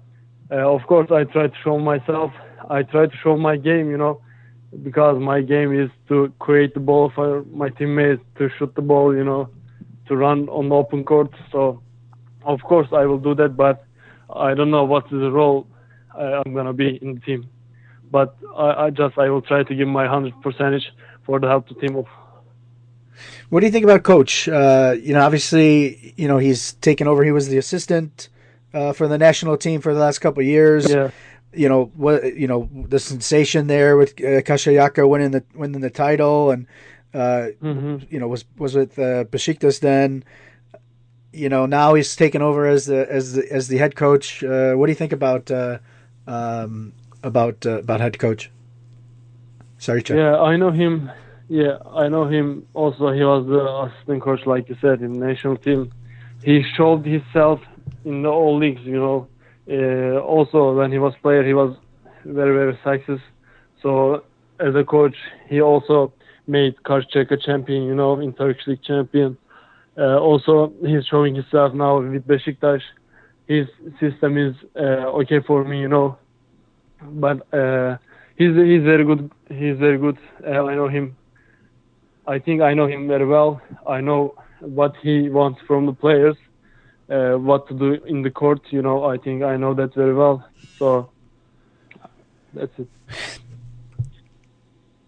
of course, I try to show myself. I try to show my game. You know, because my game is to create the ball for my teammates, to shoot the ball. You know, to run on open court. So of course I will do that, but I don't know what the role uh, I'm gonna be in the team. But I, I just I will try to give my hundred percentage for the help the team of. What do you think about coach? Uh, you know, obviously, you know he's taken over. He was the assistant uh, for the national team for the last couple of years. Yeah. You know what? You know the sensation there with uh, Karşıyaka winning the winning the title, and uh, hmm you know was was with uh, Besiktas then. You know now he's taken over as the as the as the head coach. Uh, what do you think about uh, um, about uh, about head coach? Sarıca. Yeah, I know him. Yeah, I know him. Also, he was the assistant coach, like you said, in the national team. He showed himself in the all leagues. You know. Uh, also, when he was player, he was very very success. So as a coach, he also made Karşıyaka champion. You know, in Turkish league champion. Uh, also, he's showing himself now with Besiktas. His system is uh, okay for me. You know, but. Uh, he's he's very good. He's very good. I know him. I think I know him very well. I know what he wants from the players, uh, what to do in the court. You know, I think I know that very well. So that's it.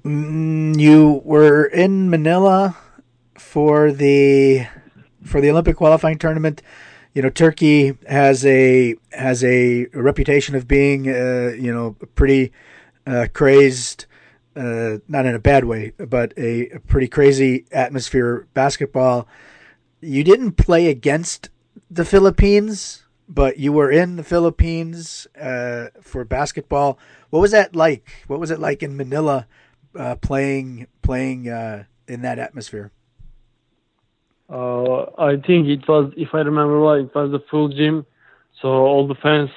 Mm, you were in Manila for the for the Olympic qualifying tournament. You know, Turkey has a has a reputation of being, uh, you know, pretty uh, crazed, uh, not in a bad way, but a, a pretty crazy atmosphere basketball. You didn't play against the Philippines, but you were in the Philippines uh, for basketball. What was that like? What was it like in Manila uh, playing playing uh, in that atmosphere? Uh, I think it was, if I remember right, it was the full gym. So all the fans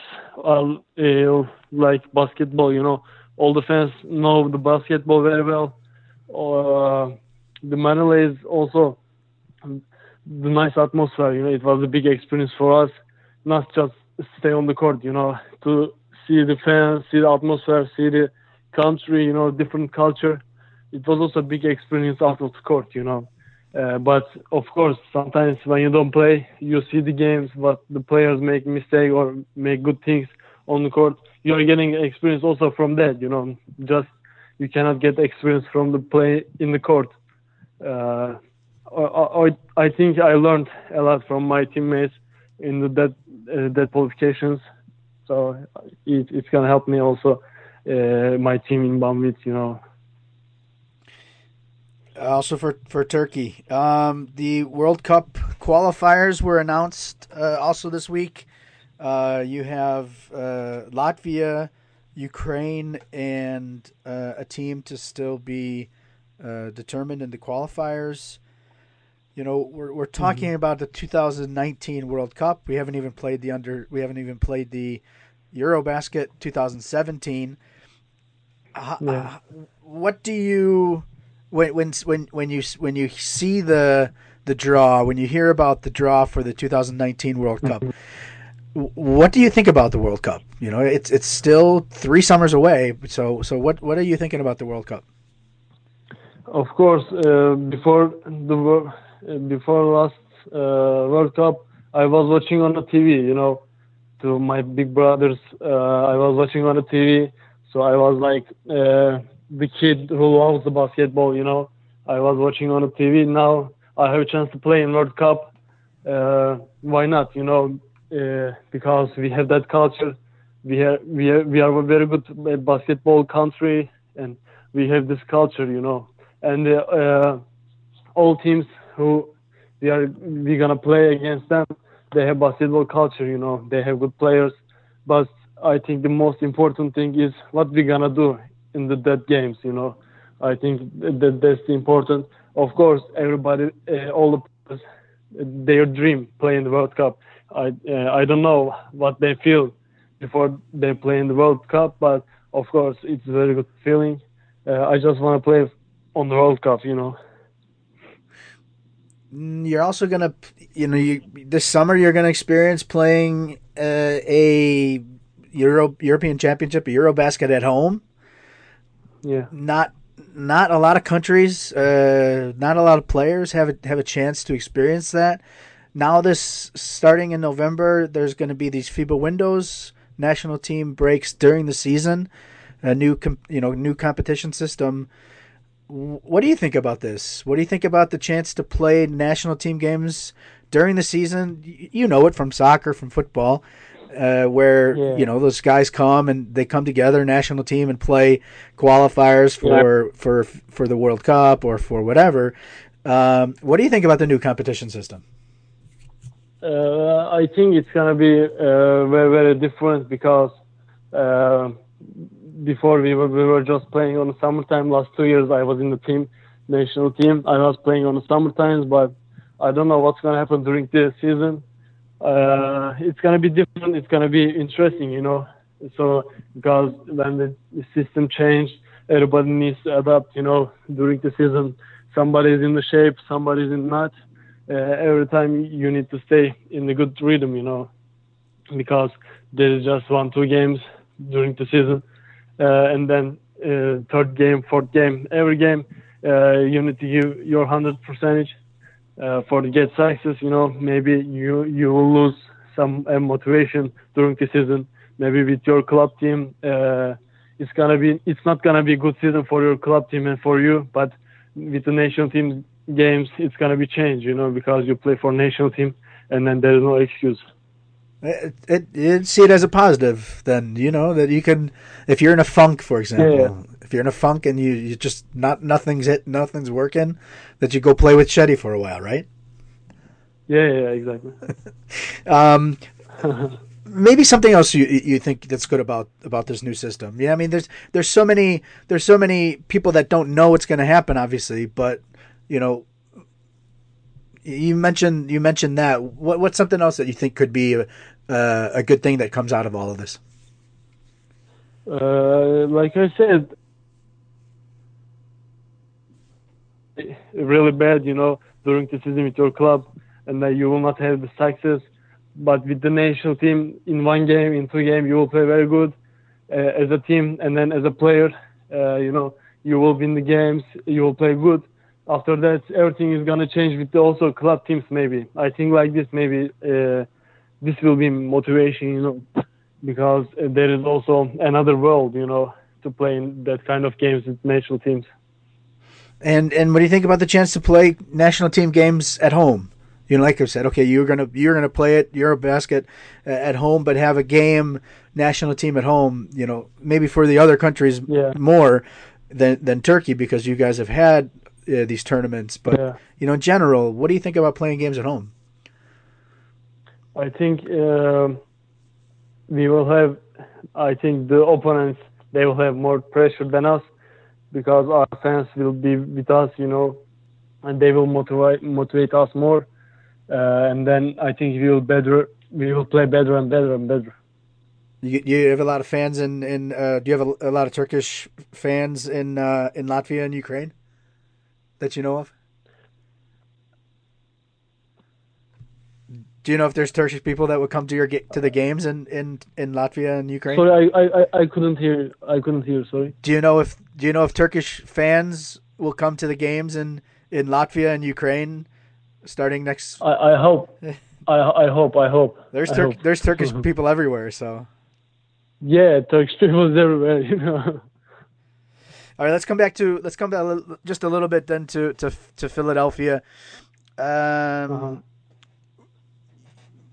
are uh, like basketball. You know, all the fans know the basketball very well. Uh, the Manila is also the nice atmosphere. You know, it was a big experience for us, not just stay on the court. You know, to see the fans, see the atmosphere, see the country. You know, different culture. It was also a big experience out of the court. You know. Uh, but of course, sometimes when you don't play, you see the games, but the players make mistake or make good things on the court. You're getting experience also from that, you know. Just you cannot get experience from the play in the court. Uh, I, I, I think I learned a lot from my teammates in the, that uh, that qualifications. So it, it's gonna help me also uh, my team in Banvit, you know. Also for for Turkey, um, the World Cup qualifiers were announced uh, also this week. Uh, you have uh, Latvia, Ukraine, and uh, a team to still be uh, determined in the qualifiers. You know, we're we're talking Mm-hmm. about the 2019 World Cup. We haven't even played the under. We haven't even played the EuroBasket 2017. Uh, Yeah. what do you when when when when you when you see the the draw when you hear about the draw for the 2019 World Cup? What do you think about the World Cup? You know, it's it's still three summers away. So so what what are you thinking about the World Cup? Of course, uh, before the uh, before last uh, World Cup, I was watching on the TV. You know, to my big brothers, uh, I was watching on the TV. So I was like uh, the kid who loves the basketball. You know, I was watching on the TV. Now I have a chance to play in World Cup. Uh, why not? You know, uh, because we have that culture. We have we are, we are a very good basketball country, and we have this culture. You know and uh, uh, all teams who we are we gonna play against them they have basketball culture you know they have good players but i think the most important thing is what we're gonna do in the dead games you know I think that that's important. Of course, everybody, uh, all the their dream playing the World Cup. I uh, I don't know what they feel before they play in the World Cup, but of course it's a very good feeling. Uh, I just want to play on the World Cup, you know. Mm, you're also gonna, you know, you this summer you're gonna experience playing uh, a Euro European Championship, a EuroBasket at home. Yeah. Not not a lot of countries, uh, not a lot of players have a, have a chance to experience that. Now, this starting in November, there's going to be these FIBA windows. National team breaks during the season, a new com- you know new competition system. What do you think about this? What do you think about the chance to play national team games during the season? You know it from soccer, from football uh, where yeah. you know those guys come and they come together, national team, and play qualifiers for yeah. for for the World Cup or for whatever. Um, what do you think about the new competition system? Uh, I think it's gonna be uh, very very different because uh, before we were we were just playing on the summertime. Last two years I was in the team, national team. I was playing on the summertimes, but I don't know what's gonna happen during the season uh, it's gonna be different. It's gonna be interesting, you know. So because when the, system changed, everybody needs to adapt. You know, during the season, somebody's in the shape, somebody's in not. Uh, every time you need to stay in the good rhythm, you know, because there is just one, two games during the season, uh, and then uh, third game, fourth game, every game, uh, you need to give your hundred percentage uh, for the get success, you know, maybe you you will lose some uh, motivation during the season. Maybe with your club team, uh, it's gonna be it's not gonna be a good season for your club team and for you. But with the national team games, it's gonna be changed, you know, because you play for national team, and then there is no excuse. It, it, it, see it as a positive then you know that you can if you're in a funk for example you're in a funk and you, you just not nothing's it nothing's working, that you go play with Shetty for a while, right? Yeah, yeah, exactly. um, maybe something else you you think that's good about about this new system. Yeah, I mean, there's there's so many there's so many people that don't know what's going to happen, obviously, but you know, you mentioned you mentioned that. What what's something else that you think could be a, uh, a good thing that comes out of all of this? Uh, like I said, really bad, you know, during the season with your club, and then you will not have the success. But with the national team, in one game, in two games, you will play very good uh, as a team, and then as a player, uh, you know, you will win the games, you will play good. After that, everything is gonna change with also club teams. Maybe I think like this, maybe uh, this will be motivation, you know, because there is also another world, you know, to play in that kind of games with national teams. And and what do you think about the chance to play national team games at home? You know, like I said, okay, you're gonna you're gonna play it EuroBasket uh, at home, but have a game national team at home. You know, maybe for the other countries yeah. more than than Turkey because you guys have had uh, these tournaments. But yeah. you know, in general, what do you think about playing games at home? I think uh, we will have. I think the opponents they will have more pressure than us because our fans will be with us, you know, and they will motivate motivate us more. Uh, and then I think we will better we will play better and better and better. You, you have a lot of fans in in uh, do you have a, a, lot of Turkish fans in uh, in Latvia and Ukraine that you know of? Do you know if there's Turkish people that would come to your to the games in, in, in Latvia and Ukraine? Sorry, I, I, I couldn't hear. I couldn't hear. Sorry. Do you know if Do you know if Turkish fans will come to the games in, in Latvia and Ukraine starting next? I, I hope. I, I hope. I hope. There's Tur- hope. there's Turkish people everywhere. So. Yeah, Turkish people everywhere. You know. All right, let's come back to let's come back just a little bit then to to to Philadelphia. Um, uh-huh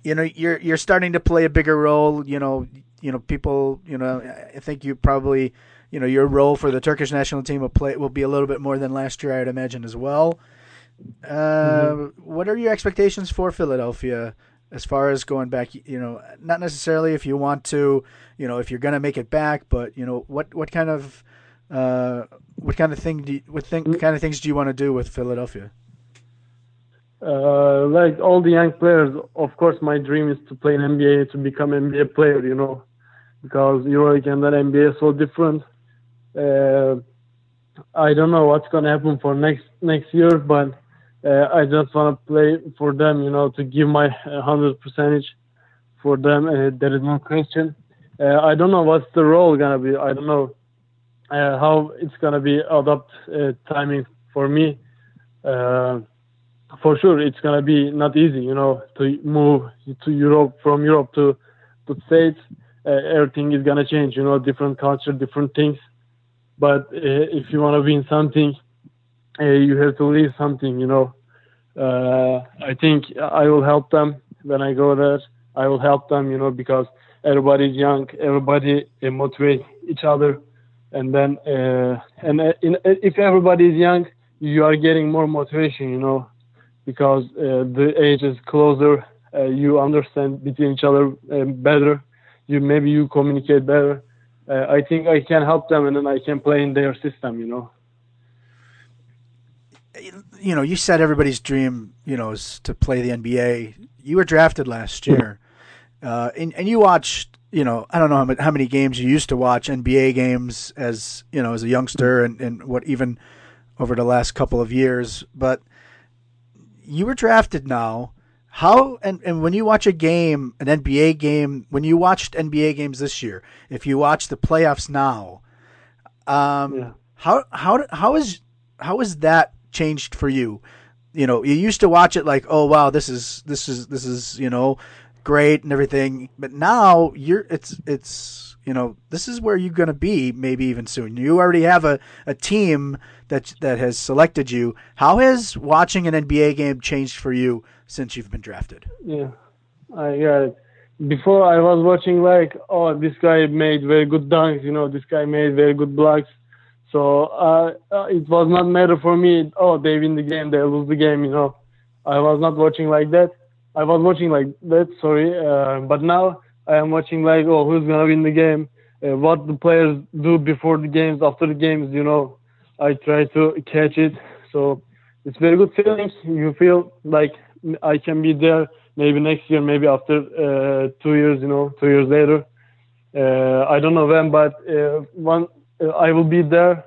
you know you're you're starting to play a bigger role. You know, you know people. You know, I think you probably you know your role for the Turkish national team will play will be a little bit more than last year, I'd imagine as well. Uh, mm-hmm. What are your expectations for Philadelphia as far as going back? You know, not necessarily if you want to, you know, if you're going to make it back, but you know, what what kind of uh, what kind of thing do you, what thing, kind of things do you want to do with Philadelphia? Uh, like all the young players, of course, my dream is to play in NBA, to become NBA player, you know, because EuroLeague and then NBA is so different. Uh, I don't know what's gonna happen for next next year, but uh, I just wanna play for them, you know, to give my hundred percentage for them. Uh, there is no question. Uh, I don't know what's the role gonna be. I don't know uh, how it's gonna be adapt uh, timing for me. For sure, it's gonna be not easy, you know, to move to Europe from Europe to to States. Uh, everything is gonna change, you know, different culture, different things. But uh, if you wanna win something, uh, you have to leave something, you know. Uh, I think I will help them when I go there. I will help them, you know, because everybody's young, everybody uh, motivate each other, and then uh, and uh, in, if everybody is young, you are getting more motivation, you know, because uh, the age is closer. Uh, you understand between each other um, better. You maybe you communicate better. Uh, I think I can help them, and then I can play in their system, you know. You know, you said everybody's dream, you know, is to play the NBA. You were drafted last year, uh, and and you watched, you know, I don't know how many, how many games you used to watch NBA games as you know as a youngster, and and what even over the last couple of years, but you were drafted now. How and, and when you watch a game, an NBA game, when you watched NBA games this year, if you watch the playoffs now, um, Yeah. how how how is how is that changed for you? You know, you used to watch it like, oh wow, this is this is this is you know great and everything, but now you're it's it's you know this is where you're going to be maybe even soon. You already have a, a team that that has selected you. How has watching an NBA game changed for you since you've been drafted? Yeah, I it. Before I was watching like, oh, this guy made very good dunks, you know, this guy made very good blocks. So uh, uh, it was not matter for me. Oh, they win the game, they lose the game, you know. I was not watching like that. I was watching like that. Sorry, uh, but now I am watching like, oh, who's gonna win the game? Uh, what the players do before the games, after the games, you know. I try to catch it. So it's very good feeling. You feel like I can be there maybe next year, maybe after uh, two years, you know, two years later. Uh, I don't know when, but uh, one uh, I will be there.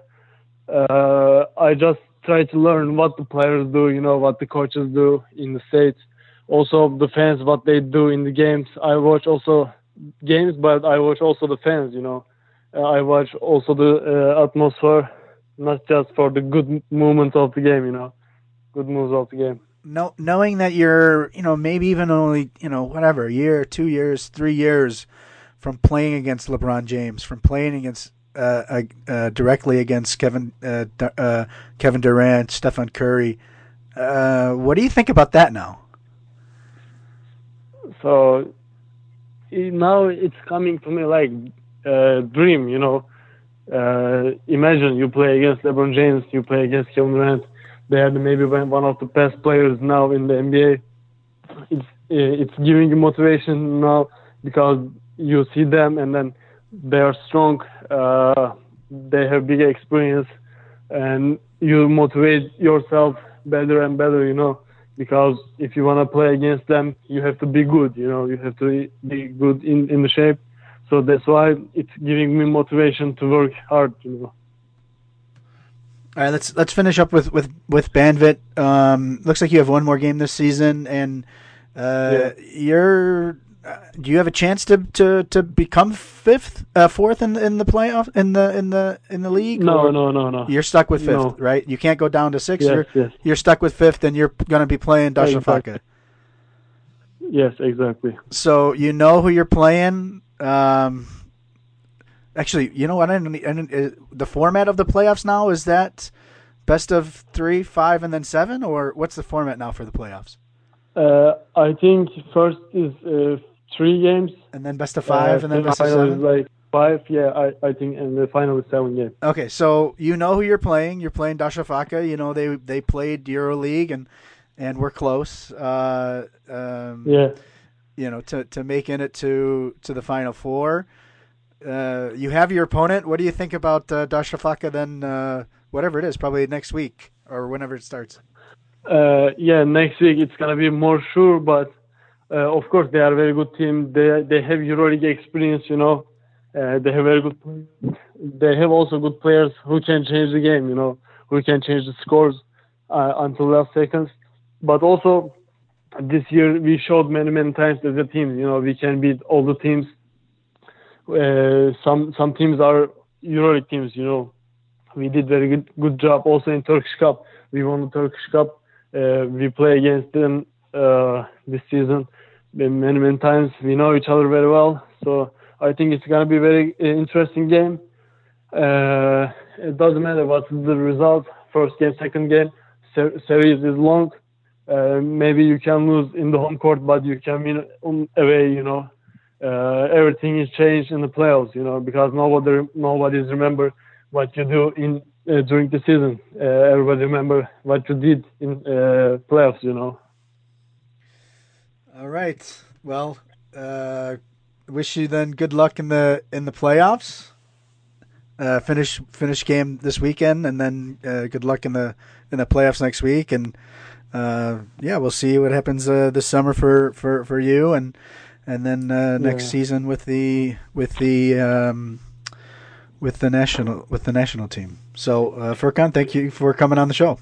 Uh, I just try to learn what the players do, you know, what the coaches do in the states. Also, the fans, what they do in the games. I watch also games, but I watch also the fans, you know. Uh, I watch also the uh, atmosphere, not just for the good moments of the game, you know, good moves of the game. No, knowing that you're, you know, maybe even only, you know, whatever, year, two years, three years from playing against LeBron James, from playing against uh, uh, directly against Kevin uh, uh, Kevin Durant, Stephen Curry. Uh, what do you think about that now? So now it's coming to me like a dream, you know. Uh, imagine you play against LeBron James, you play against Kevin Durant. They are maybe one of the best players now in the NBA. It's it's giving you motivation now because you see them and then they are strong. Uh, they have big experience, and you motivate yourself better and better. You know, because if you want to play against them, you have to be good. You know, you have to be good in in the shape. So that's why it's giving me motivation to work hard. You know. All right, let's let's finish up with with with Banvit. Um, looks like you have one more game this season, and uh, you're. Uh, do you have a chance to, to, to become fifth, uh, fourth in the, in the playoff in the in the in the league? No, no, no, no. You're stuck with fifth, No. right? You can't go down to six. Yes, you're yes, you're stuck with fifth, and you're going to be playing Dasha Exactly. Faka. yes, exactly. So you know who you're playing. Um, actually, you know what? I didn't, I didn't, uh, the format of the playoffs now is that best of three, five, and then seven, or what's the format now for the playoffs? Uh, I think first is uh, three games. And then best of five, uh, and then best of seven. like five. Yeah, I, I think, and the final is seven games. Okay, so you know who you're playing. You're playing Darüşşafaka. You know they they played EuroLeague and and we're close. Uh, um, Yeah. you know, to, to making it to to the final four. Uh, you have your opponent. What do you think about uh, Darüşşafaka then uh, whatever it is, probably next week or whenever it starts. Uh, yeah, next week it's gonna be more sure, but uh, of course they are a very good team. They they have EuroLeague experience, you know. Uh, they have very good. They have also good players who can change the game, you know, who can change the scores uh, until last seconds. But also this year we showed many many times as a team, you know, we can beat all the teams. Uh, some some teams are EuroLeague teams, you know. We did very good good job also in Turkish Cup. We won the Turkish Cup uh, we play against them uh, this season many many times. We know each other very well, so I think it's gonna be a very uh, interesting game. Uh, it doesn't matter what's the result. First game, second game, ser- series is long. Uh, maybe you can lose in the home court, but you can win away. You know, uh, everything is changed in the playoffs. You know, because nobody nobody's remember what you do in uh, during the season. Uh, everybody remember what you did in playoffs. You know. All right. Well, uh, wish you then good luck in the in the playoffs. Uh, finish finish game this weekend, and then uh, good luck in the in the playoffs next week. And uh, yeah, we'll see what happens uh, this summer for, for, for you, and and then uh, next Yeah. season with the with the um, with the national with the national team. So uh, Furkan, thank you for coming on the show.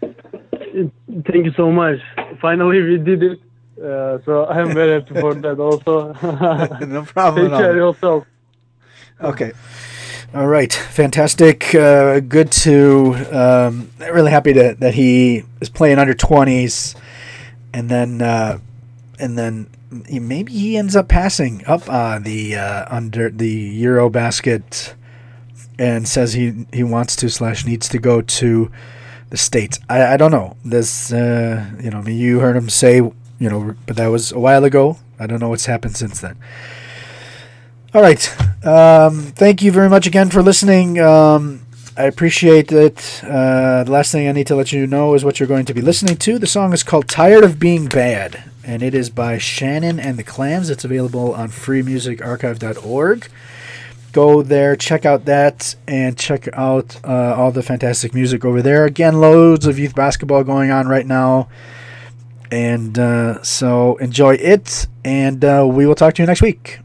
Thank you so much. Finally, we did it. Uh, so I'm very happy for that. Also, no problem. take care yourself. Okay. All right. Fantastic. Uh, good to. Um, really happy to, that he is playing under twenties, and then uh, and then maybe he ends up passing up on the uh, under the Eurobasket, and says he he wants to slash needs to go to the states. I, I don't know. This uh, you know I mean, you heard him say you know, but that was a while ago. I don't know what's happened since then. All right. Um, thank you very much again for listening. Um, I appreciate it. Uh, the last thing I need to let you know is what you're going to be listening to. The song is called Tired of Being Bad, and it is by Shannon and the Clams. It's available on freemusicarchive.org. Go there, check out that, and check out uh, all the fantastic music over there. Again, loads of youth basketball going on right now. And uh, so enjoy it, and uh, we will talk to you next week.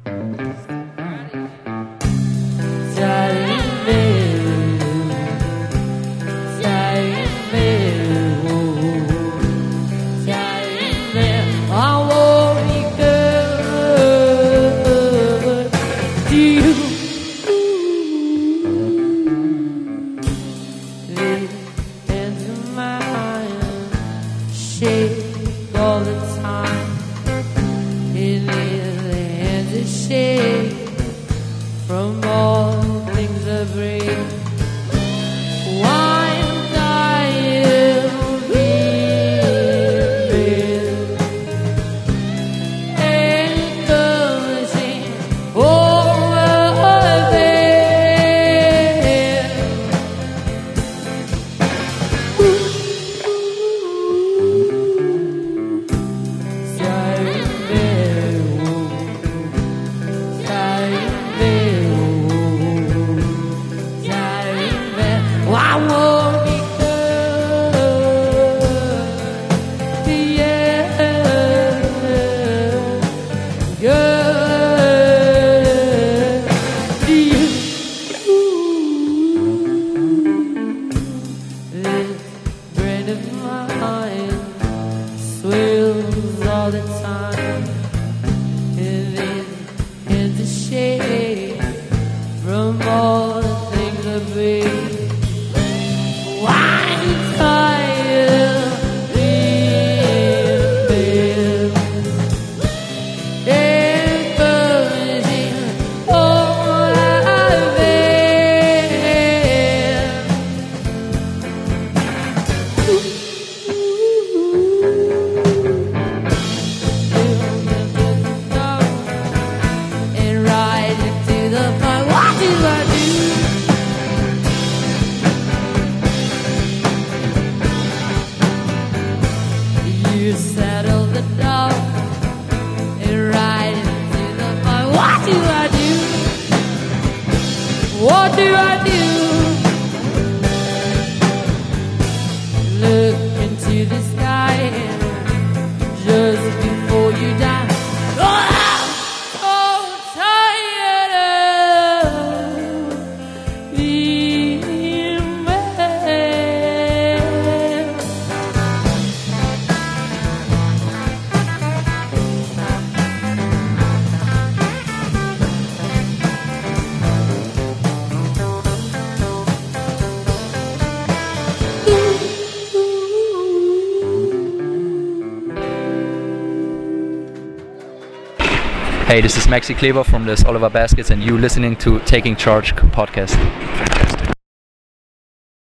I Hey, this is Maxi Kleber from s.Oliver Baskets, and you listening to Taking Charge podcast.